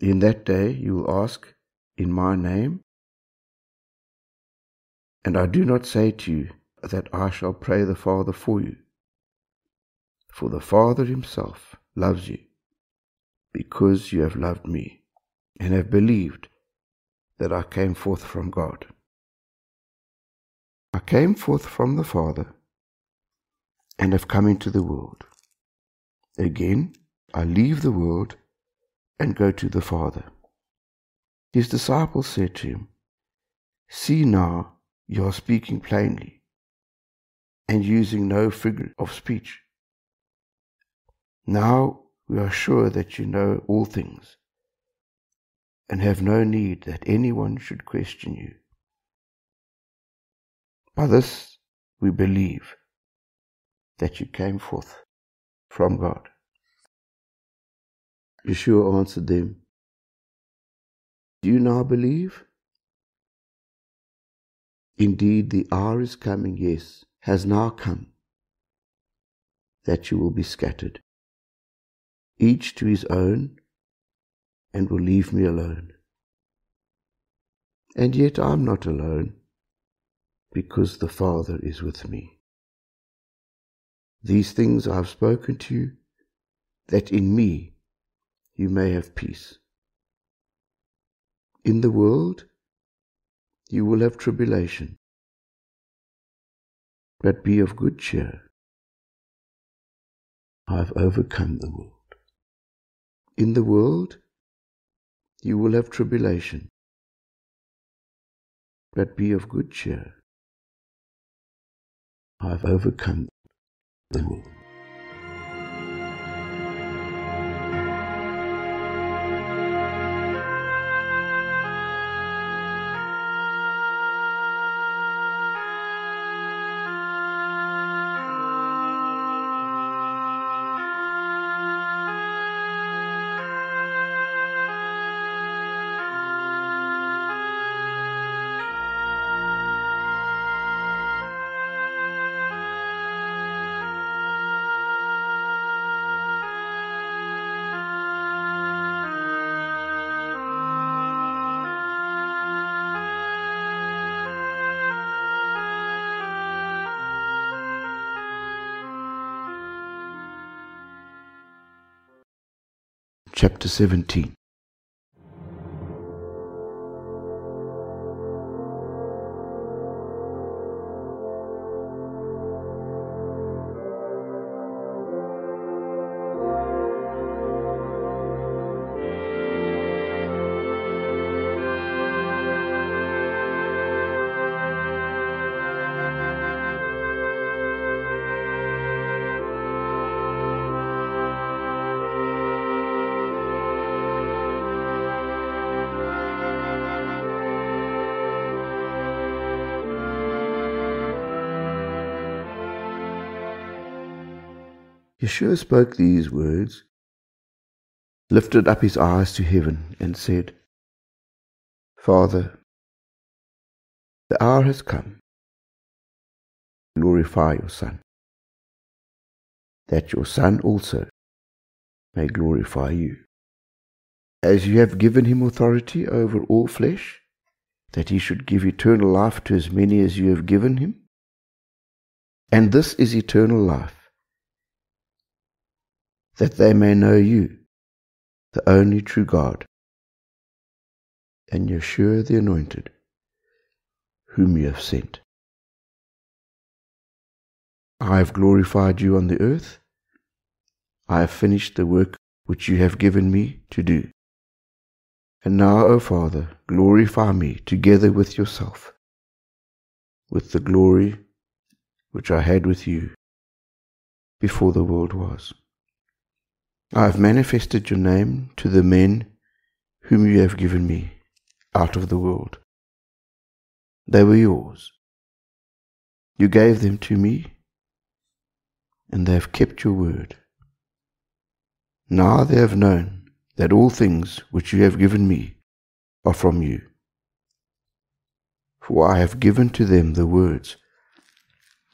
In that day you will ask in my name, and I do not say to you that I shall pray the Father for you, for the Father himself loves you, because you have loved me, and have believed that I came forth from God. I came forth from the Father, and have come into the world. Again, I leave the world and go to the Father. His disciples said to him, See now, you are speaking plainly and using no figure of speech. Now we are sure that you know all things and have no need that anyone should question you. By this we believe that you came forth from God. Yeshua answered them, Do you now believe? Indeed, the hour is coming, yes, has now come, that you will be scattered, each to his own, and will leave me alone. And yet I'm not alone, because the Father is with me. These things I have spoken to you, that in me you may have peace. In the world you will have tribulation, but be of good cheer. I have overcome the world. In the world you will have tribulation, but be of good cheer. I have overcome the world. Chapter 17. Yeshua spoke these words, lifted up his eyes to heaven, and said, Father, the hour has come. Glorify your Son, that your Son also may glorify you. As you have given him authority over all flesh, that he should give eternal life to as many as you have given him. And this is eternal life that they may know you, the only true God, and Yeshua the Anointed, whom you have sent. I have glorified you on the earth. I have finished the work which you have given me to do. And now, O Father, glorify me together with yourself, with the glory which I had with you before the world was. I have manifested your name to the men whom you have given me out of the world. They were yours. You gave them to me, and they have kept your word. Now they have known that all things which you have given me are from you. For I have given to them the words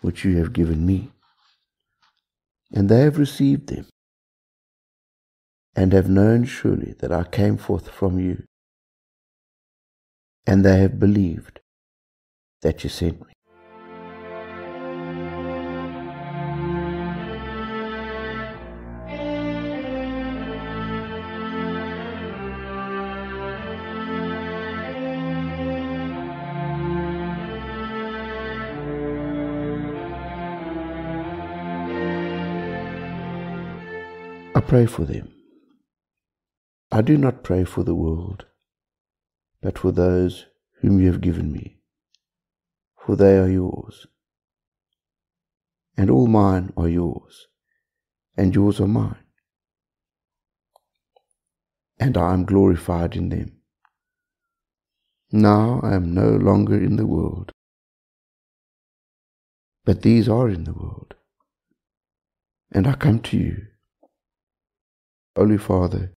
which you have given me, and they have received them and have known surely that I came forth from you, and they have believed that you sent me. I pray for them I do not pray for the world, but for those whom you have given me, for they are yours. And all mine are yours, and yours are mine. And I am glorified in them. Now I am no longer in the world, but these are in the world, And I come to you. Holy Father,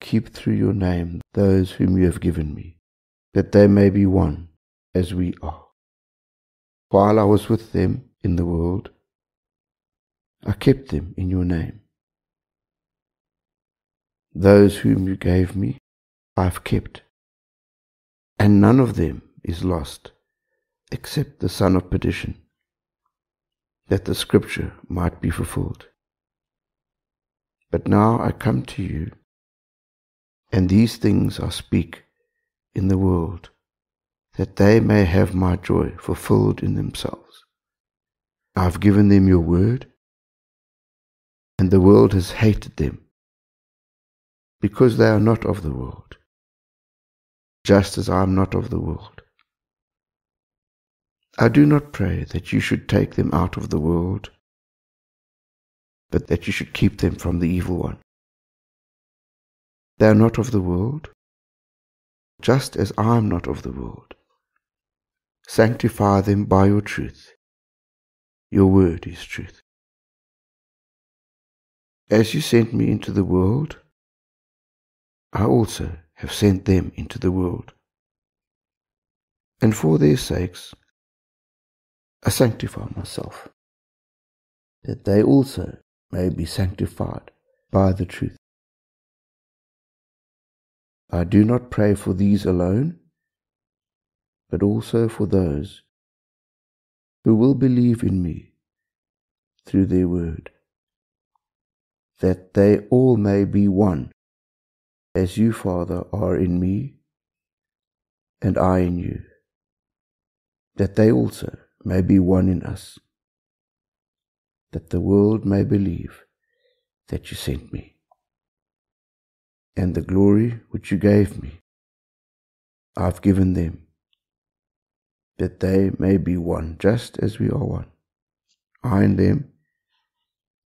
keep through your name those whom you have given me, that they may be one as we are. While I was with them in the world, I kept them in your name. Those whom you gave me, I have kept, and none of them is lost except the son of perdition that the scripture might be fulfilled. But now I come to you, and these things I speak in the world, that they may have my joy fulfilled in themselves. I have given them your word, and the world has hated them, because they are not of the world, just as I am not of the world. I do not pray that you should take them out of the world, but that you should keep them from the evil one. They are not of the world, just as I am not of the world. Sanctify them by your truth. Your word is truth. As you sent me into the world, I also have sent them into the world. And for their sakes, I sanctify myself, that they also may be sanctified by the truth. I do not pray for these alone, but also for those who will believe in me through their word, that they all may be one, as you, Father, are in me, and I in you, that they also may be one in us, that the world may believe that you sent me. And the glory which you gave me, I've given them, that they may be one, just as we are one, I in them,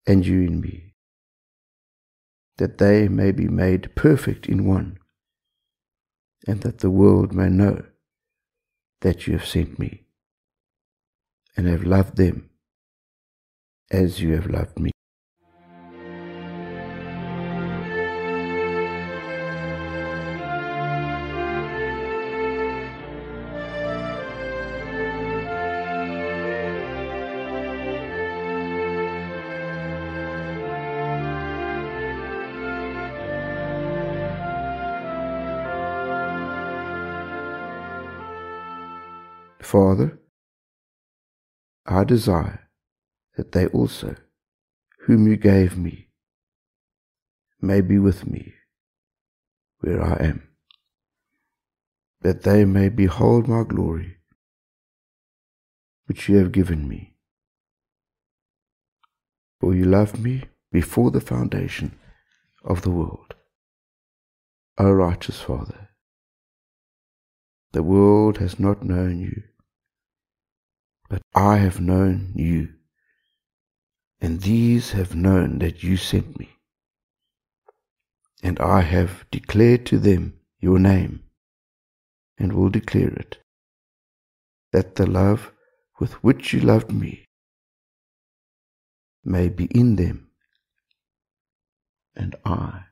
and you in me, that they may be made perfect in one, and that the world may know that you have sent me and have loved them as you have loved me. Father, I desire that they also, whom you gave me, may be with me where I am, that they may behold my glory, which you have given me. For you loved me before the foundation of the world. O righteous Father, the world has not known you but I have known you, and these have known that you sent me. And I have declared to them your name, and will declare it, that the love with which you loved me may be in them, and I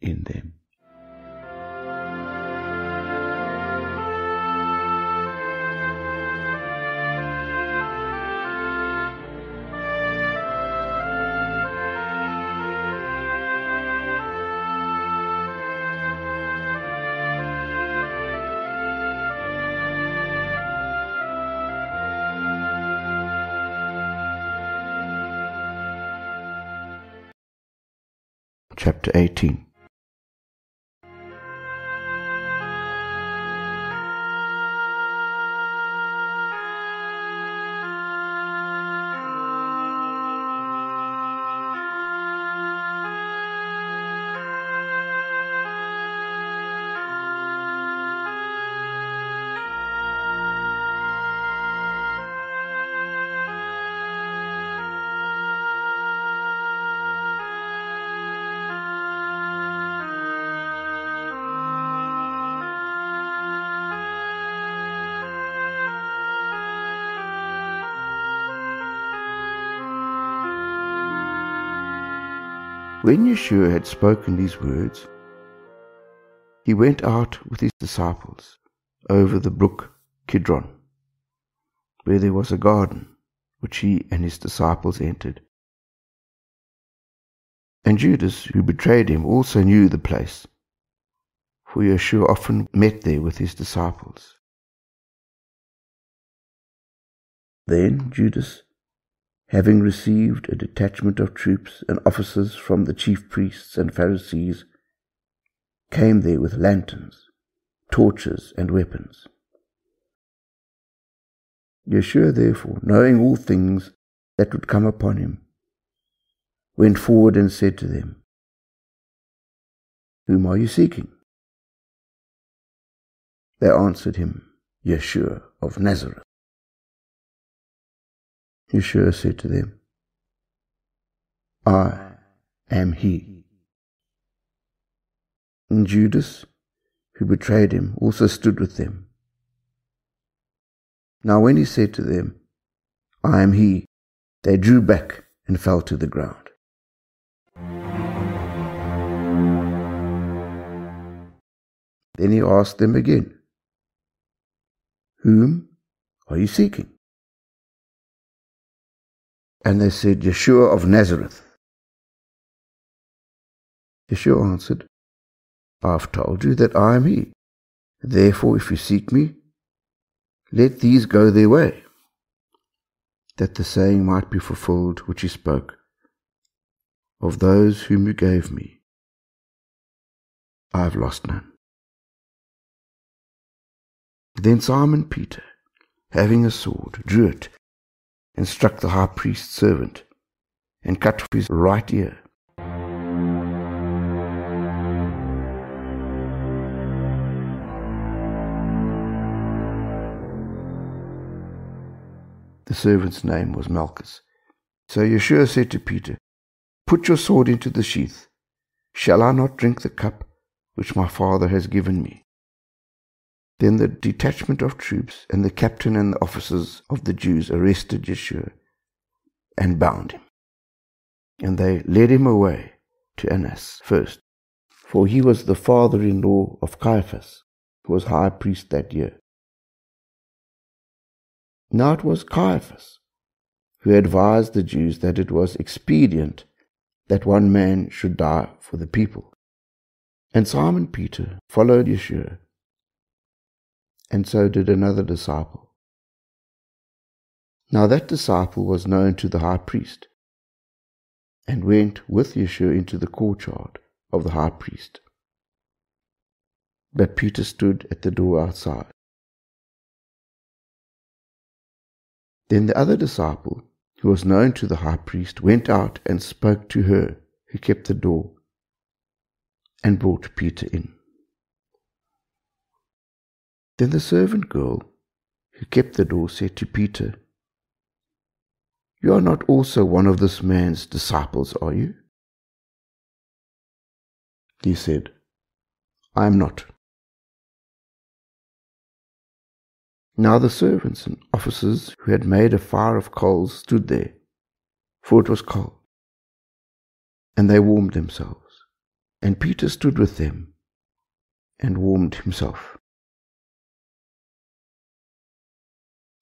in them. Chapter 18. When Yeshua had spoken these words, he went out with his disciples over the brook Kidron, where there was a garden, which he and his disciples entered. And Judas, who betrayed him, also knew the place, for Yeshua often met there with his disciples. Then Judas, having received a detachment of troops and officers from the chief priests and Pharisees, came there with lanterns, torches, and weapons. Yeshua, therefore, knowing all things that would come upon him, went forward and said to them, Whom are you seeking? They answered him, Yeshua of Nazareth. Yeshua said to them, I am he. And Judas, who betrayed him, also stood with them. Now when he said to them, I am he, they drew back and fell to the ground. Then he asked them again, Whom are you seeking? And they said, Yeshua of Nazareth. Yeshua answered, I have told you that I am he. Therefore, if you seek me, let these go their way, that the saying might be fulfilled which he spoke. Of those whom you gave me, I have lost none. Then Simon Peter, having a sword, drew it and struck the high priest's servant and cut off his right ear. The servant's name was Malchus. So Yeshua said to Peter, Put your sword into the sheath. Shall I not drink the cup which my Father has given me? Then the detachment of troops and the captain and the officers of the Jews arrested Yeshua and bound him. And they led him away to Annas first, for he was the father in law of Caiaphas, who was high priest that year. Now it was Caiaphas who advised the Jews that it was expedient that one man should die for the people. And Simon Peter followed Yeshua and so did another disciple. Now that disciple was known to the high priest, and went with Yeshua into the courtyard of the high priest. But Peter stood at the door outside. Then the other disciple, who was known to the high priest, went out and spoke to her who kept the door, and brought Peter in. Then the servant girl who kept the door said to Peter, You are not also one of this man's disciples, are you? He said, I am not. Now the servants and officers who had made a fire of coals stood there, for it was cold, and they warmed themselves. And Peter stood with them and warmed himself.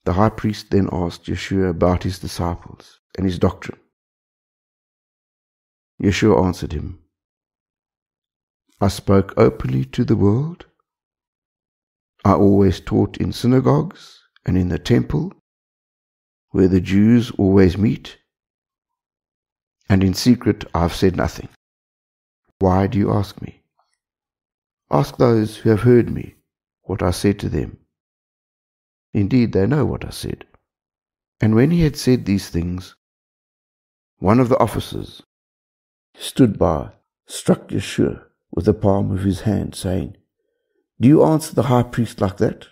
The high priest then asked Yeshua about his disciples and his doctrine. Yeshua answered him, I spoke openly to the world. I always taught in synagogues and in the temple, where the Jews always meet, and in secret I have said nothing. Why do you ask me? Ask those who have heard me what I said to them. Indeed, they know what I said. And when he had said these things, one of the officers stood by, struck Yeshua with the palm of his hand, saying, Do you answer the high priest like that?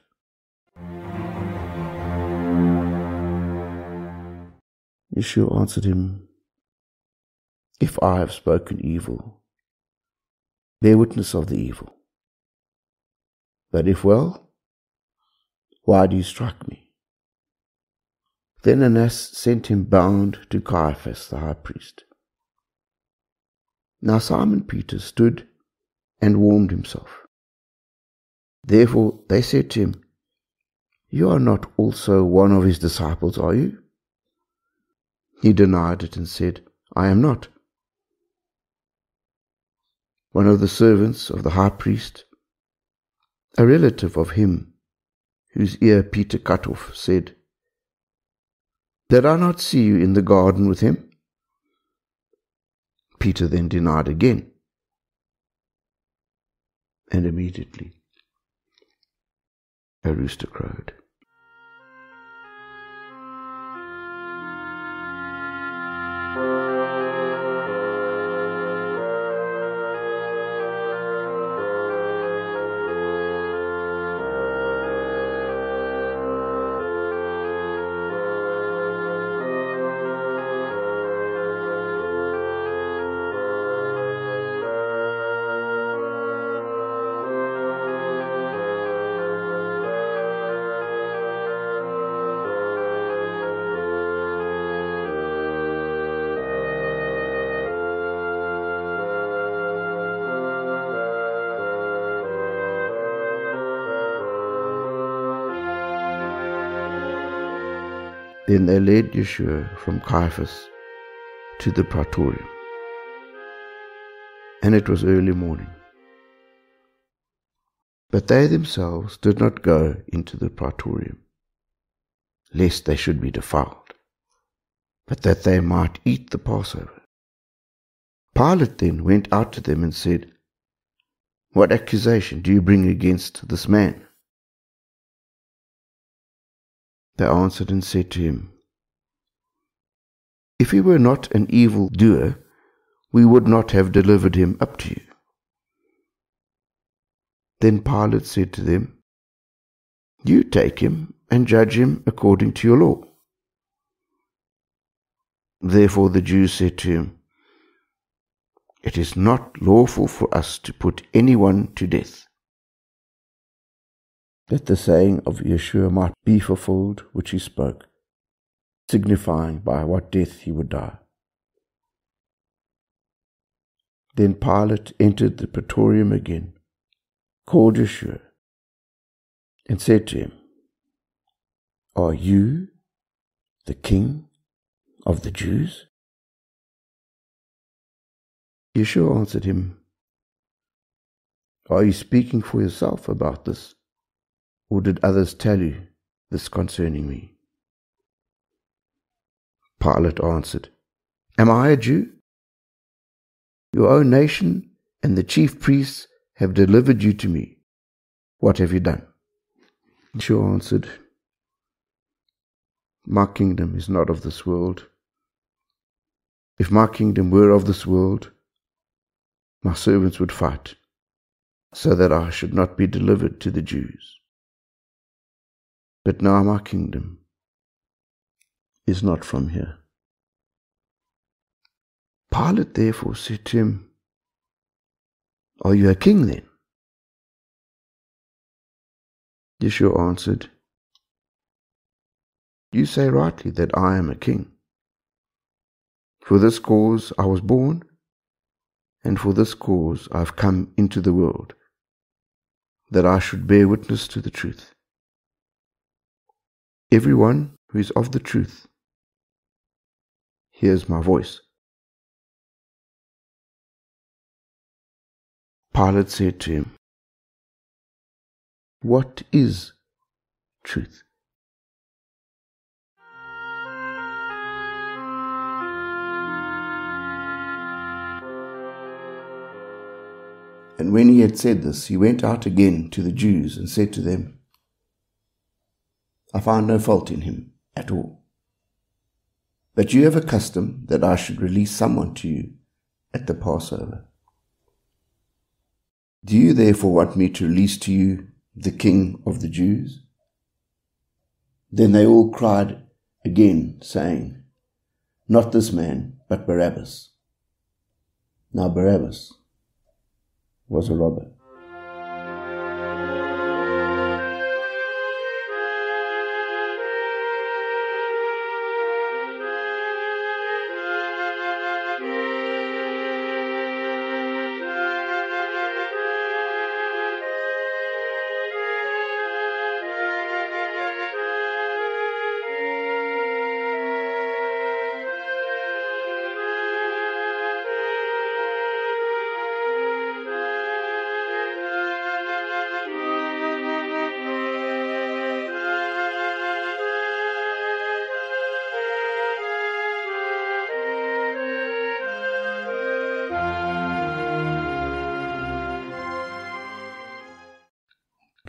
Yeshua answered him, If I have spoken evil, bear witness of the evil. But if well, why do you strike me? Then Annas sent him bound to Caiaphas the high priest. Now Simon Peter stood and warmed himself. Therefore they said to him, You are not also one of his disciples, are you? He denied it and said, I am not. One of the servants of the high priest, a relative of him whose ear Peter cut off, said, Did I not see you in the garden with him? Peter then denied again. And immediately a rooster crowed. Then they led Yeshua from Caiaphas to the praetorium. And it was early morning. But they themselves did not go into the praetorium, lest they should be defiled, but that they might eat the Passover. Pilate then went out to them and said, What accusation do you bring against this man? They answered and said to him, If he were not an evil doer, we would not have delivered him up to you. Then Pilate said to them, You take him and judge him according to your law. Therefore the Jews said to him, It is not lawful for us to put anyone to death that the saying of Yeshua might be fulfilled which he spoke, signifying by what death he would die. Then Pilate entered the praetorium again, called Yeshua, and said to him, Are you the king of the Jews? Yeshua answered him, Are you speaking for yourself about this? Or did others tell you this concerning me? Pilate answered, Am I a Jew? Your own nation and the chief priests have delivered you to me. What have you done? Yeshua answered, My kingdom is not of this world. If my kingdom were of this world, my servants would fight, so that I should not be delivered to the Jews. But now my kingdom is not from here. Pilate therefore said to him, Are you a king then? Yeshua answered, You say rightly that I am a king. For this cause I was born, and for this cause I have come into the world, that I should bear witness to the truth. Everyone who is of the truth hears my voice. Pilate said to him, What is truth? And when he had said this, he went out again to the Jews and said to them, I found no fault in him at all. But you have a custom that I should release someone to you at the Passover. Do you therefore want me to release to you the King of the Jews? Then they all cried again, saying, Not this man, but Barabbas. Now Barabbas was a robber.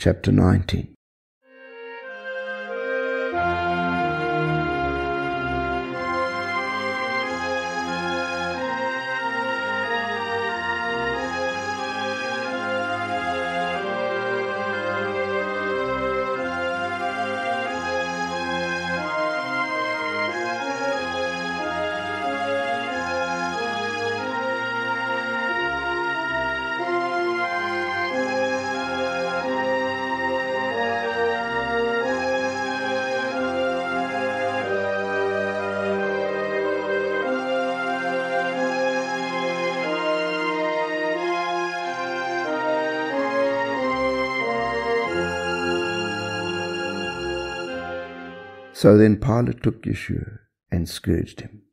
Chapter 19. So then Pilate took Yeshua and scourged him.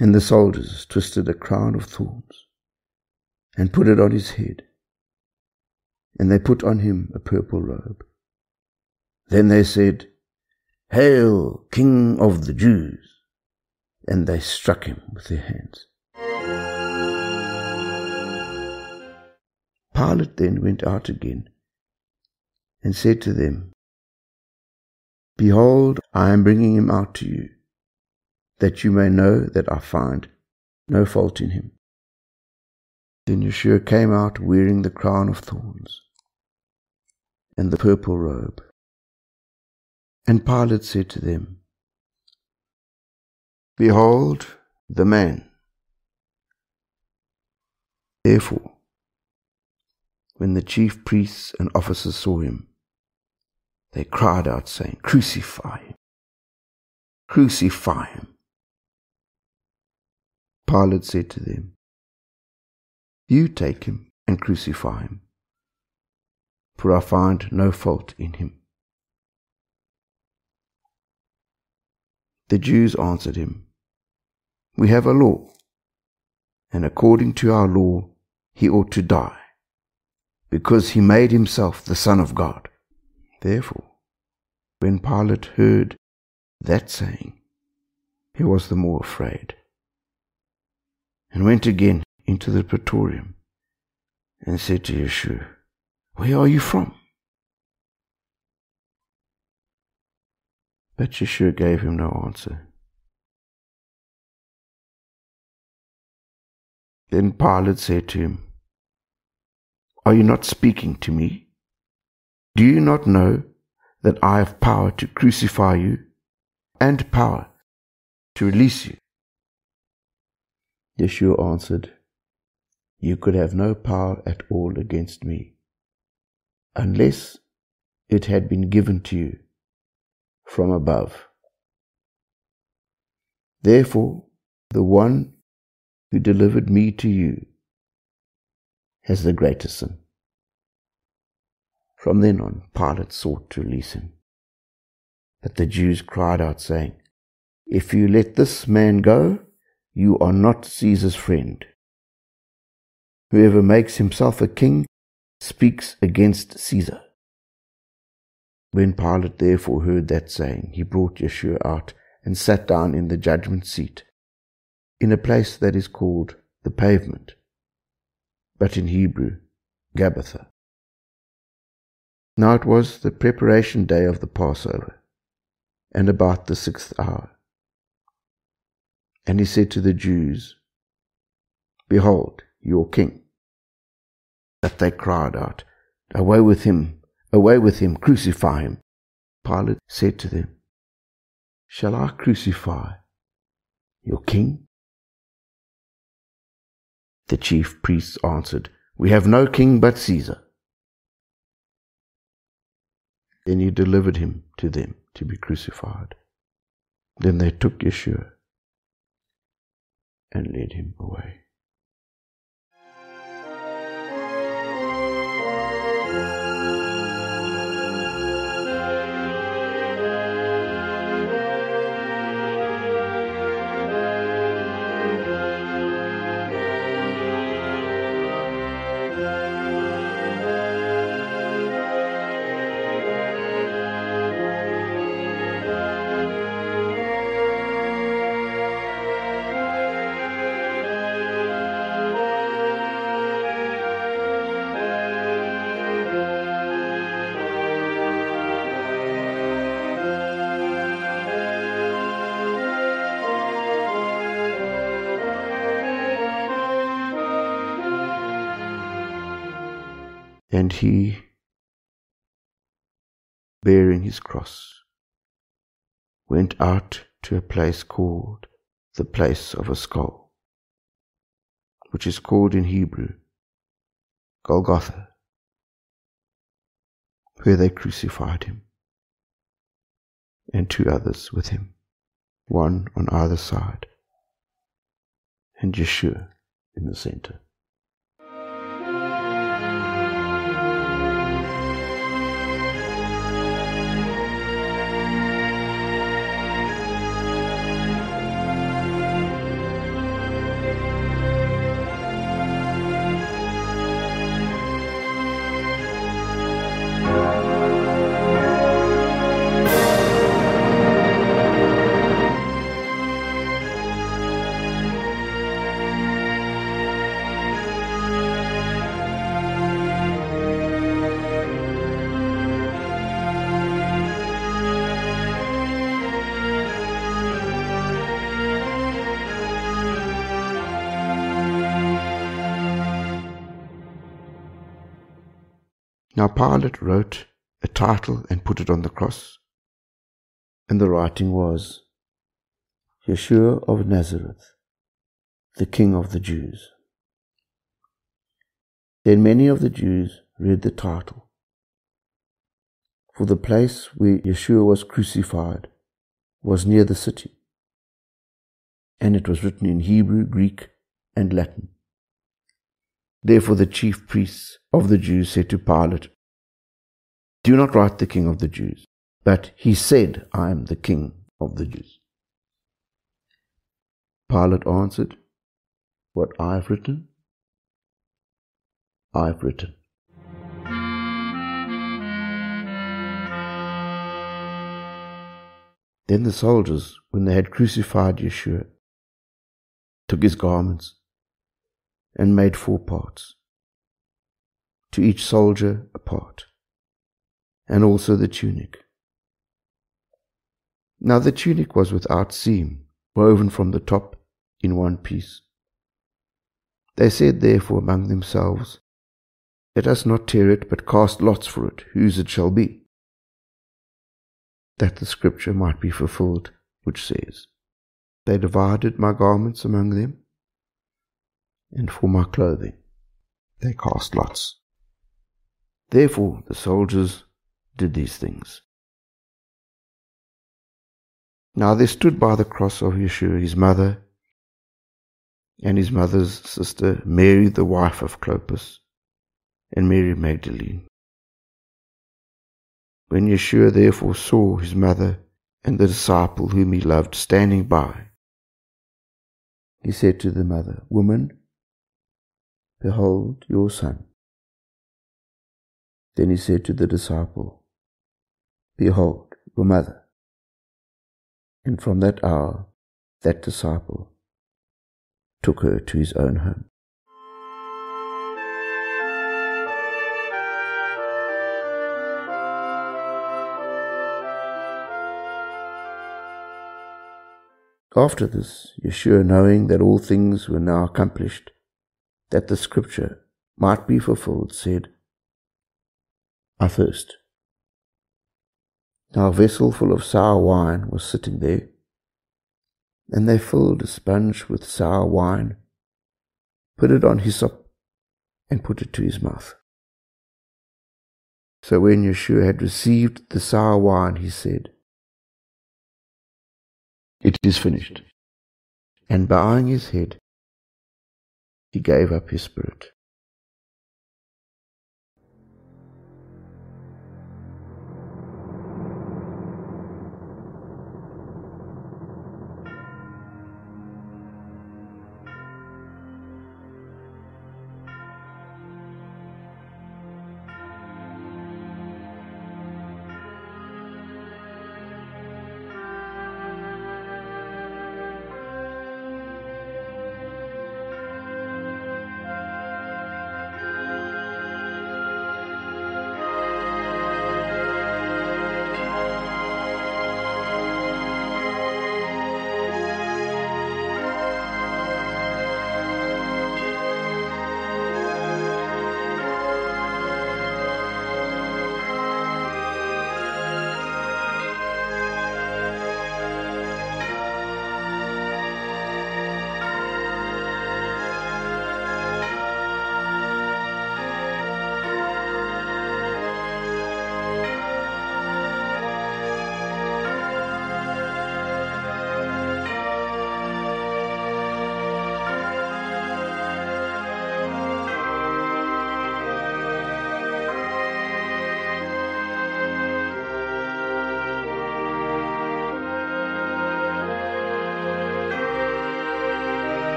And the soldiers twisted a crown of thorns and put it on his head. And they put on him a purple robe. Then they said, Hail, King of the Jews! And they struck him with their hands. Pilate then went out again and said to them, Behold, I am bringing him out to you, that you may know that I find no fault in him. Then Yeshua came out wearing the crown of thorns and the purple robe. And Pilate said to them, Behold the man. Therefore, when the chief priests and officers saw him, they cried out, saying, Crucify him! Crucify him! Pilate said to them, You take him and crucify him, for I find no fault in him. The Jews answered him, We have a law, and according to our law he ought to die, because he made himself the Son of God. Therefore, when Pilate heard that saying, he was the more afraid, and went again into the praetorium, and said to Yeshua, Where are you from? But Yeshua gave him no answer. Then Pilate said to him, Are you not speaking to me? Do you not know that I have power to crucify you and power to release you? Yeshua answered, You could have no power at all against me, unless it had been given to you from above. Therefore, the one who delivered me to you has the greatest sin. From then on, Pilate sought to release him. But the Jews cried out, saying, If you let this man go, you are not Caesar's friend. Whoever makes himself a king speaks against Caesar. When Pilate therefore heard that saying, he brought Yeshua out and sat down in the judgment seat, in a place that is called the pavement, but in Hebrew, Gabbatha. Now it was the preparation day of the Passover, and about the sixth hour. And he said to the Jews, Behold, your king. But they cried out, Away with him, away with him, crucify him. Pilate said to them, Shall I crucify your king? The chief priests answered, We have no king but Caesar. Then he delivered him to them to be crucified. Then they took Yeshua and led him away. And he, bearing his cross, went out to a place called the place of a skull, which is called in Hebrew Golgotha, where they crucified him, and two others with him, one on either side, and Yeshua in the center. Now Pilate wrote a title and put it on the cross. And the writing was Yeshua of Nazareth, the King of the Jews. Then many of the Jews read the title. For the place where Yeshua was crucified was near the city, and it was written in Hebrew, Greek, and Latin. Therefore the chief priests of the Jews said to Pilate, Do not write the king of the Jews, but he said, I am the king of the Jews. Pilate answered, What I have written, I have written. Then the soldiers, when they had crucified Yeshua, took his garments and made four parts, to each soldier a part, and also the tunic. Now the tunic was without seam, woven from the top in one piece. They said therefore among themselves, Let us not tear it, but cast lots for it, whose it shall be. That the scripture might be fulfilled, which says, They divided my garments among them, and for my clothing. They cast lots. Therefore the soldiers did these things. Now there stood by the cross of Yeshua his mother and his mother's sister, Mary the wife of Clopas, and Mary Magdalene. When Yeshua therefore saw his mother and the disciple whom he loved standing by, he said to the mother, Woman, Behold your son. Then he said to the disciple, Behold your mother. And from that hour, that disciple took her to his own home. After this, Yeshua, knowing that all things were now accomplished, that the scripture might be fulfilled, said, I thirst. Now a vessel full of sour wine was sitting there, and they filled a sponge with sour wine, put it on hyssop, and put it to his mouth. So when Yeshua had received the sour wine, he said, It is finished. And bowing his head, he gave up his spirit.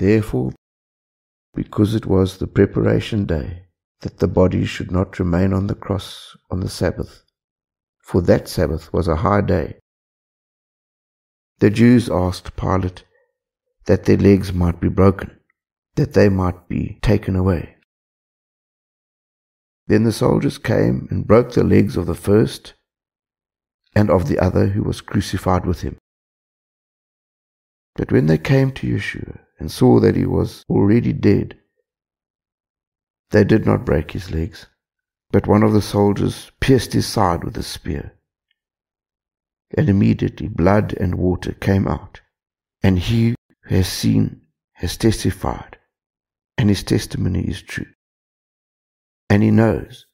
Therefore, because it was the preparation day, that the body should not remain on the cross on the Sabbath, for that Sabbath was a high day. The Jews asked Pilate that their legs might be broken, that they might be taken away. Then the soldiers came and broke the legs of the first and of the other who was crucified with him. But when they came to Yeshua and saw that he was already dead, they did not break his legs, but one of the soldiers pierced his side with a spear. And immediately blood and water came out, and he who has seen has testified, and his testimony is true. And he knows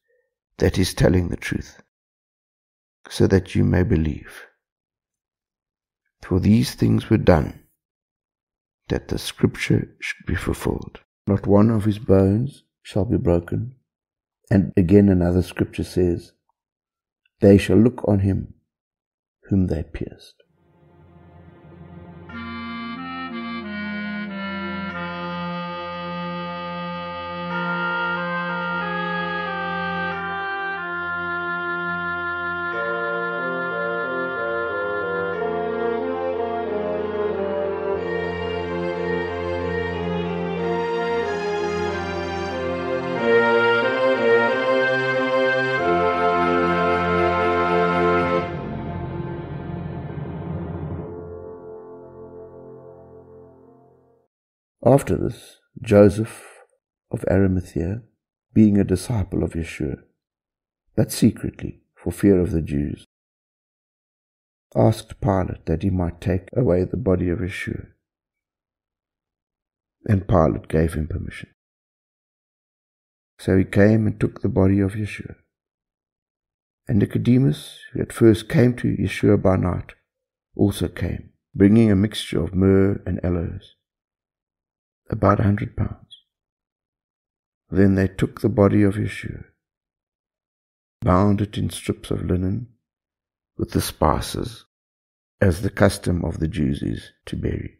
that he's telling the truth, so that you may believe. For these things were done, that the scripture should be fulfilled. Not one of his bones shall be broken. And again another scripture says, They shall look on him whom they pierced. After this, Joseph of Arimathea, being a disciple of Yeshua, but secretly for fear of the Jews, asked Pilate that he might take away the body of Yeshua. And Pilate gave him permission. So he came and took the body of Yeshua. And Nicodemus, who at first came to Yeshua by night, also came, bringing a mixture of myrrh and aloes about a hundred pounds. Then they took the body of Yeshua, bound it in strips of linen with the spices, as the custom of the Jews is to bury.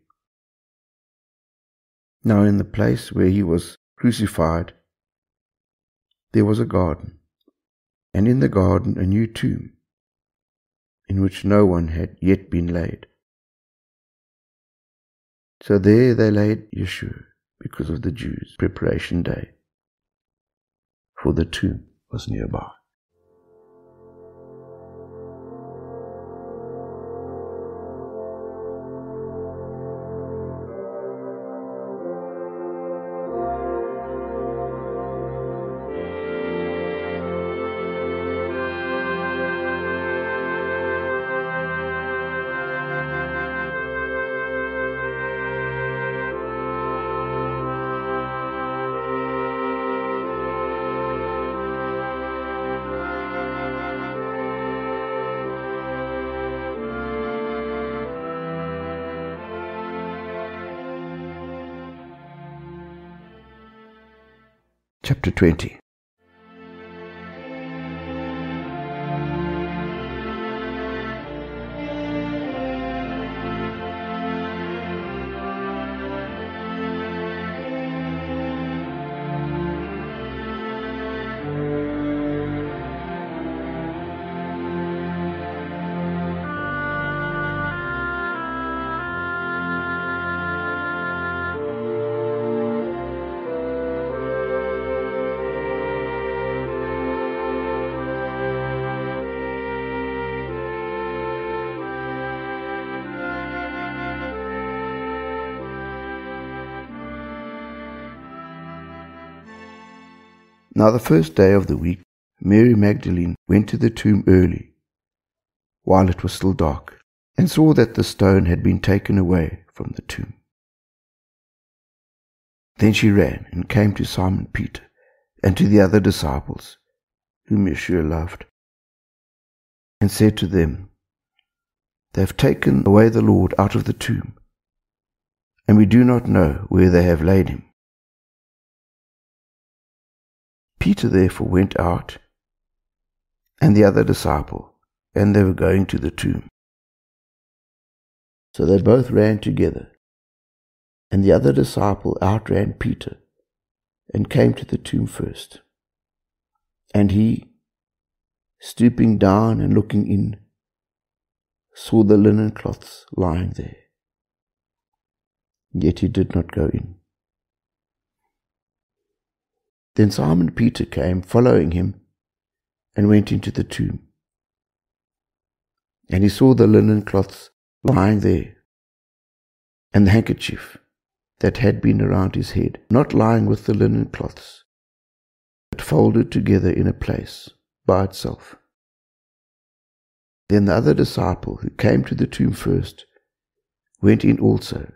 Now in the place where he was crucified, there was a garden, and in the garden a new tomb, in which no one had yet been laid. So there they laid Yeshua because of the Jews' preparation day, for the tomb was nearby. Chapter 20 Now the first day of the week, Mary Magdalene went to the tomb early, while it was still dark, and saw that the stone had been taken away from the tomb. Then she ran and came to Simon Peter and to the other disciples, whom Yeshua loved, and said to them, They have taken away the Lord out of the tomb, and we do not know where they have laid him. Peter therefore went out, and the other disciple, and they were going to the tomb. So they both ran together, And the other disciple outran Peter and came to the tomb first. And he, stooping down and looking in, saw the linen cloths lying there. Yet he did not go in. Then Simon Peter came, following him, and went into the tomb. And he saw the linen cloths lying there, and the handkerchief that had been around his head, not lying with the linen cloths, but folded together in a place by itself. Then the other disciple who came to the tomb first went in also,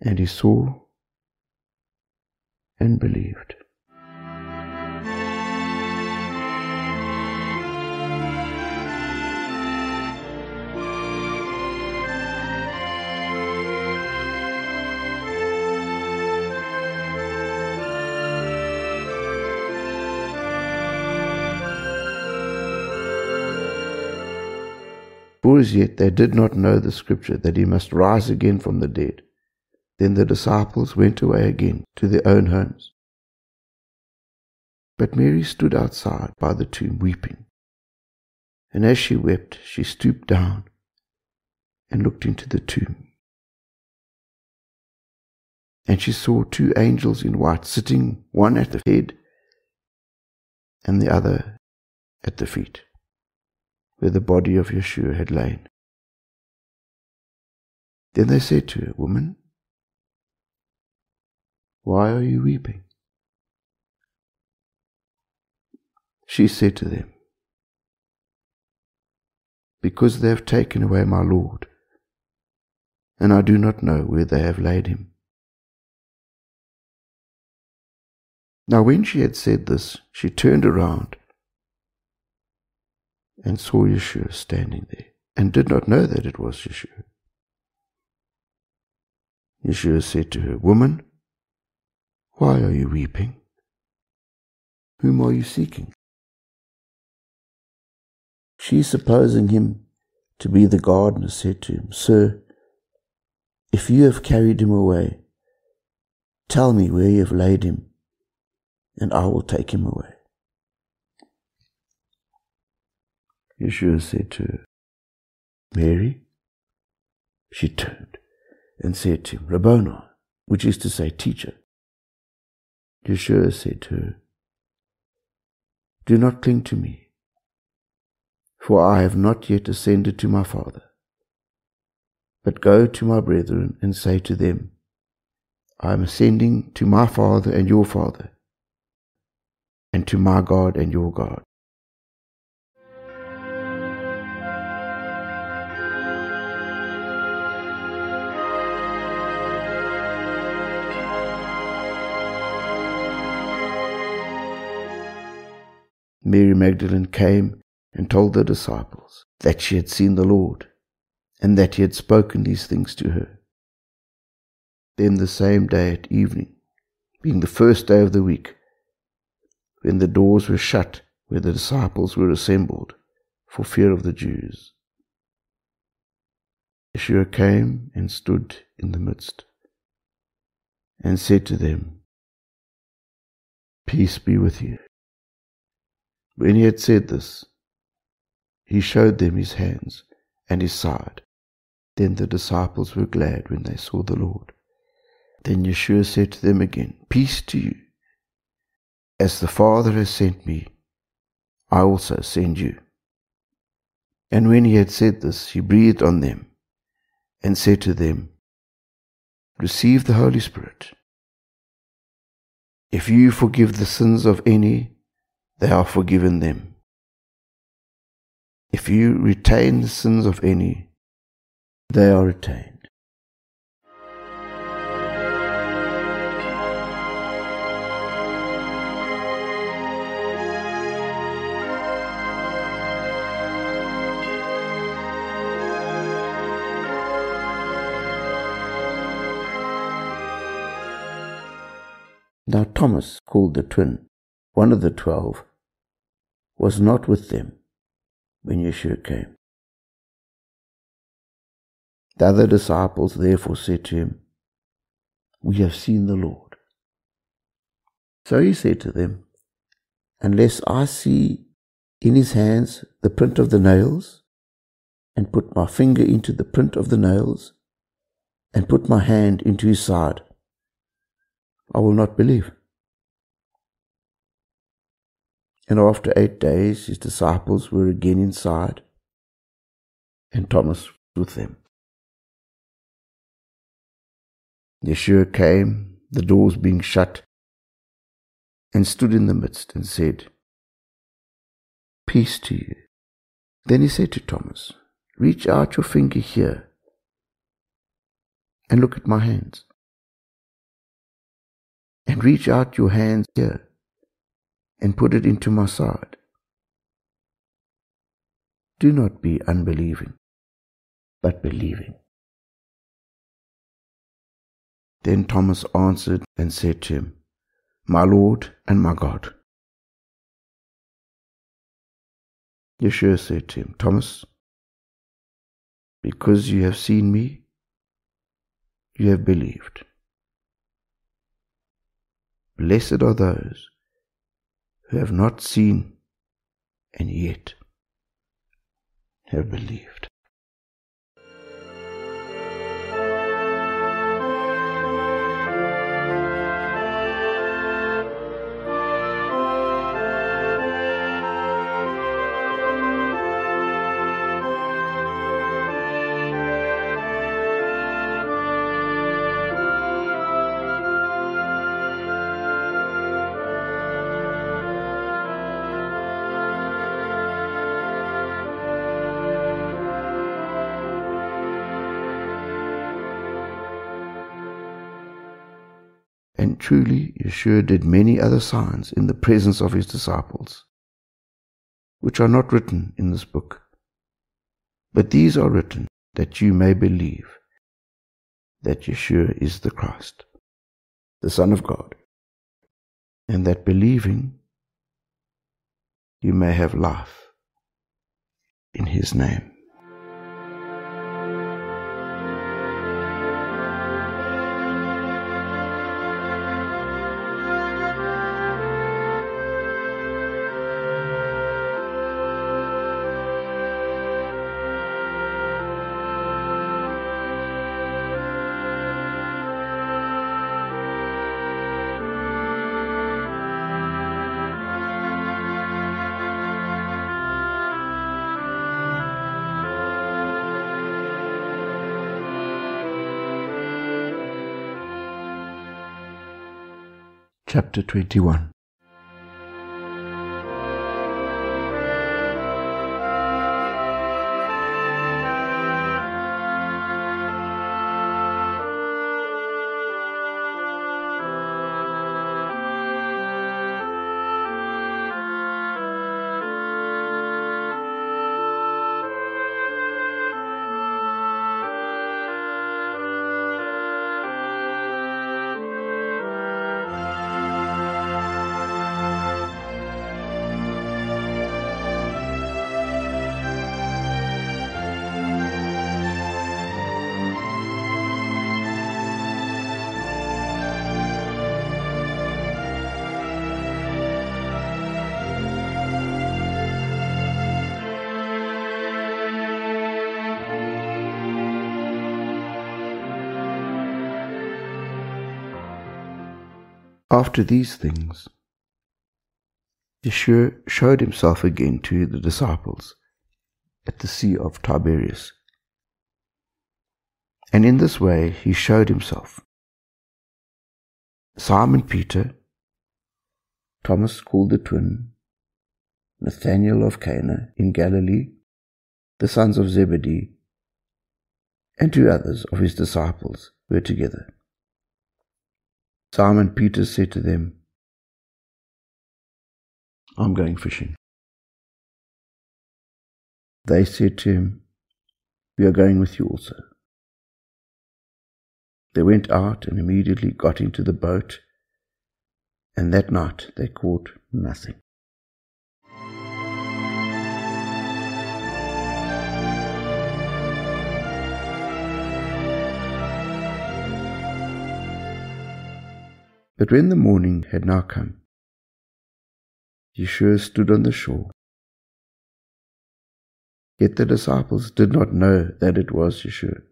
and he saw and believed. For as yet they did not know the scripture that he must rise again from the dead. Then the disciples went away again to their own homes. But Mary stood outside by the tomb weeping. And as she wept, she stooped down and looked into the tomb. And she saw two angels in white sitting, one at the head and the other at the feet where the body of Yeshua had lain. Then they said to her, Woman, why are you weeping? She said to them, Because they have taken away my Lord, and I do not know where they have laid him. Now, when she had said this, she turned around and saw Yeshua standing there and did not know that it was Yeshua. Yeshua said to her, Woman, why are you weeping? Whom are you seeking? She, supposing him to be the gardener, said to him, Sir, if you have carried him away, tell me where you have laid him, and I will take him away. Yeshua said to her, Mary. She turned and said to him, Rabboni, which is to say, teacher. Yeshua said to her, Do not cling to me, for I have not yet ascended to my Father. But go to my brethren and say to them, I am ascending to my Father and your Father, and to my God and your God. Mary Magdalene came and told the disciples that she had seen the Lord and that he had spoken these things to her. Then the same day at evening, being the first day of the week, when the doors were shut where the disciples were assembled for fear of the Jews, Yeshua came and stood in the midst and said to them, Peace be with you. When he had said this, he showed them his hands and his side. Then the disciples were glad when they saw the Lord. Then Yeshua said to them again, Peace to you. As the Father has sent me, I also send you. And when he had said this, he breathed on them and said to them, Receive the Holy Spirit. If you forgive the sins of any, they are forgiven them. If you retain the sins of any, they are retained. Now Thomas, called the twin, one of the twelve, was not with them when Yeshua came. The other disciples therefore said to him, We have seen the Lord. So he said to them, Unless I see in his hands the print of the nails, and put my finger into the print of the nails, and put my hand into his side, I will not believe. And after eight days, his disciples were again inside, and Thomas with them. Yeshua came, the doors being shut, and stood in the midst and said, Peace to you. Then he said to Thomas, Reach out your finger here and look at my hands. And reach out your hands here and put it into my side. Do not be unbelieving, but believing. Then Thomas answered and said to him, My Lord and my God. Yeshua said to him, Thomas, because you have seen me, you have believed. Blessed are those who have not seen and yet have believed. Truly, Yeshua did many other signs in the presence of his disciples, which are not written in this book. But these are written that you may believe that Yeshua is the Christ, the Son of God, and that believing you may have life in his name. Chapter 21 After these things, Yeshua showed himself again to the disciples at the Sea of Tiberias. And in this way he showed himself. Simon Peter, Thomas called the twin, Nathanael of Cana in Galilee, the sons of Zebedee, and two others of his disciples were together. Simon Peter said to them, I'm going fishing. They said to him, We are going with you also. They went out and immediately got into the boat, and that night they caught nothing. But when the morning had now come, Yeshua stood on the shore. Yet the disciples did not know that it was Yeshua.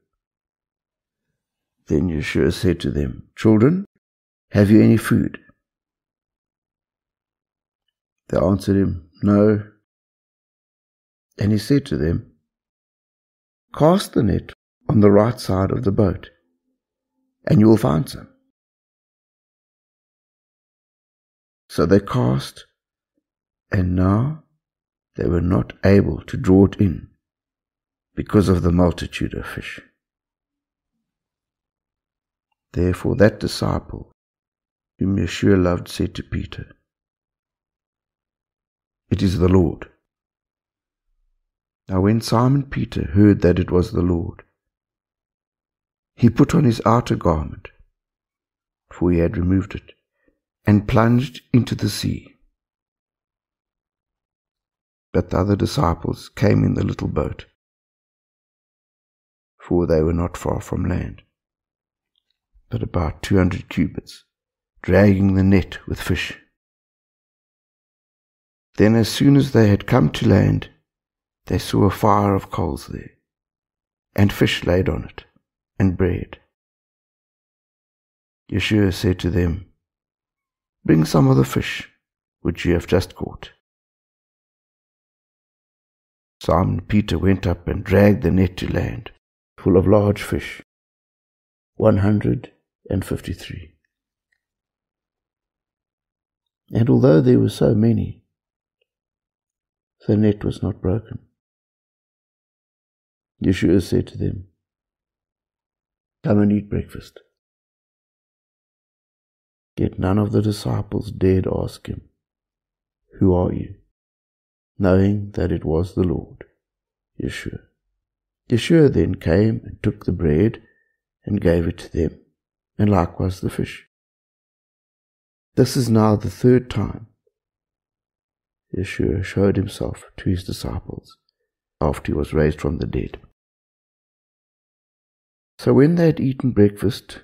Then Yeshua said to them, Children, have you any food? They answered him, No. And he said to them, Cast the net on the right side of the boat, and you will find some. So they cast, and now they were not able to draw it in because of the multitude of fish. Therefore, that disciple whom Yeshua loved said to Peter, It is the Lord. Now, when Simon Peter heard that it was the Lord, he put on his outer garment, for he had removed it, and plunged into the sea. But the other disciples came in the little boat, for they were not far from land, but about two hundred cubits, dragging the net with fish. Then, as soon as they had come to land, they saw a fire of coals there, and fish laid on it, and bread. Yeshua said to them, Bring some of the fish which you have just caught. Simon Peter went up and dragged the net to land, full of large fish, one hundred and fifty three. And although there were so many, the net was not broken. Yeshua said to them, Come and eat breakfast. Yet none of the disciples dared ask him, Who are you? knowing that it was the Lord, Yeshua. Yeshua then came and took the bread and gave it to them, and likewise the fish. This is now the third time Yeshua showed himself to his disciples after he was raised from the dead. So when they had eaten breakfast,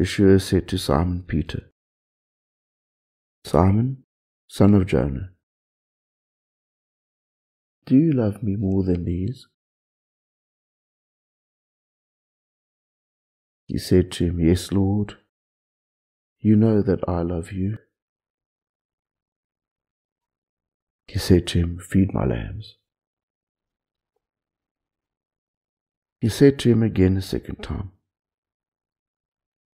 Yeshua said to Simon Peter, Simon, son of Jonah, do you love me more than these? He said to him, Yes, Lord, you know that I love you. He said to him, Feed my lambs. He said to him again a second time,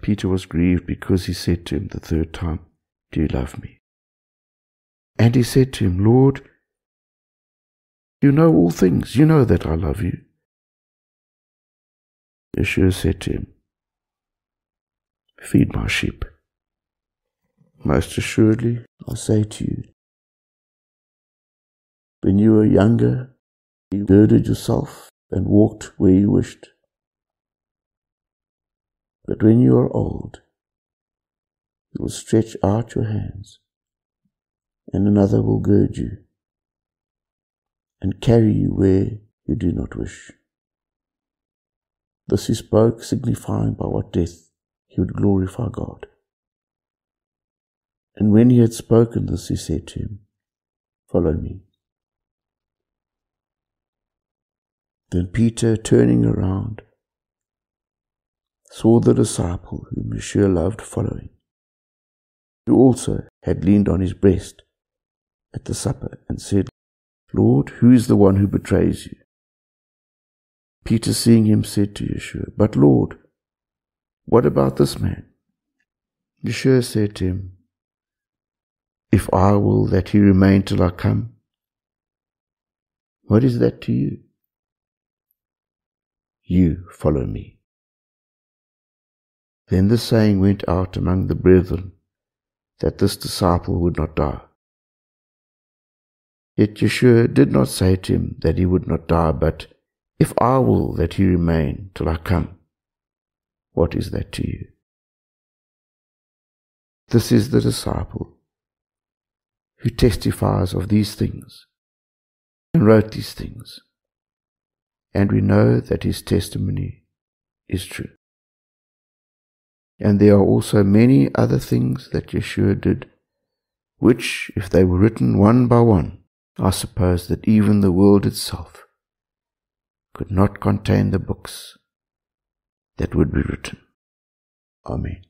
Peter was grieved because he said to him the third time, Do you love me? And he said to him, Lord, you know all things. You know that I love you. Yeshua said to him, Feed my sheep. Most assuredly, I say to you, when you were younger, you girded yourself and walked where you wished. But when you are old, you will stretch out your hands, and another will gird you and carry you where you do not wish. This he spoke, signifying by what death he would glorify God. And when he had spoken this, he said to him, Follow me. Then Peter, turning around, saw the disciple whom Yeshua loved following, who also had leaned on his breast at the supper and said, Lord, who is the one who betrays you? Peter, seeing him, said to Yeshua, But Lord, what about this man? Yeshua said to him, If I will that he remain till I come, what is that to you? You follow me. Then the saying went out among the brethren that this disciple would not die. Yet Yeshua did not say to him that he would not die, but, If I will that he remain till I come, what is that to you? This is the disciple who testifies of these things and wrote these things, and we know that his testimony is true. And there are also many other things that Yeshua did, which, if they were written one by one, I suppose that even the world itself could not contain the books that would be written. Amen.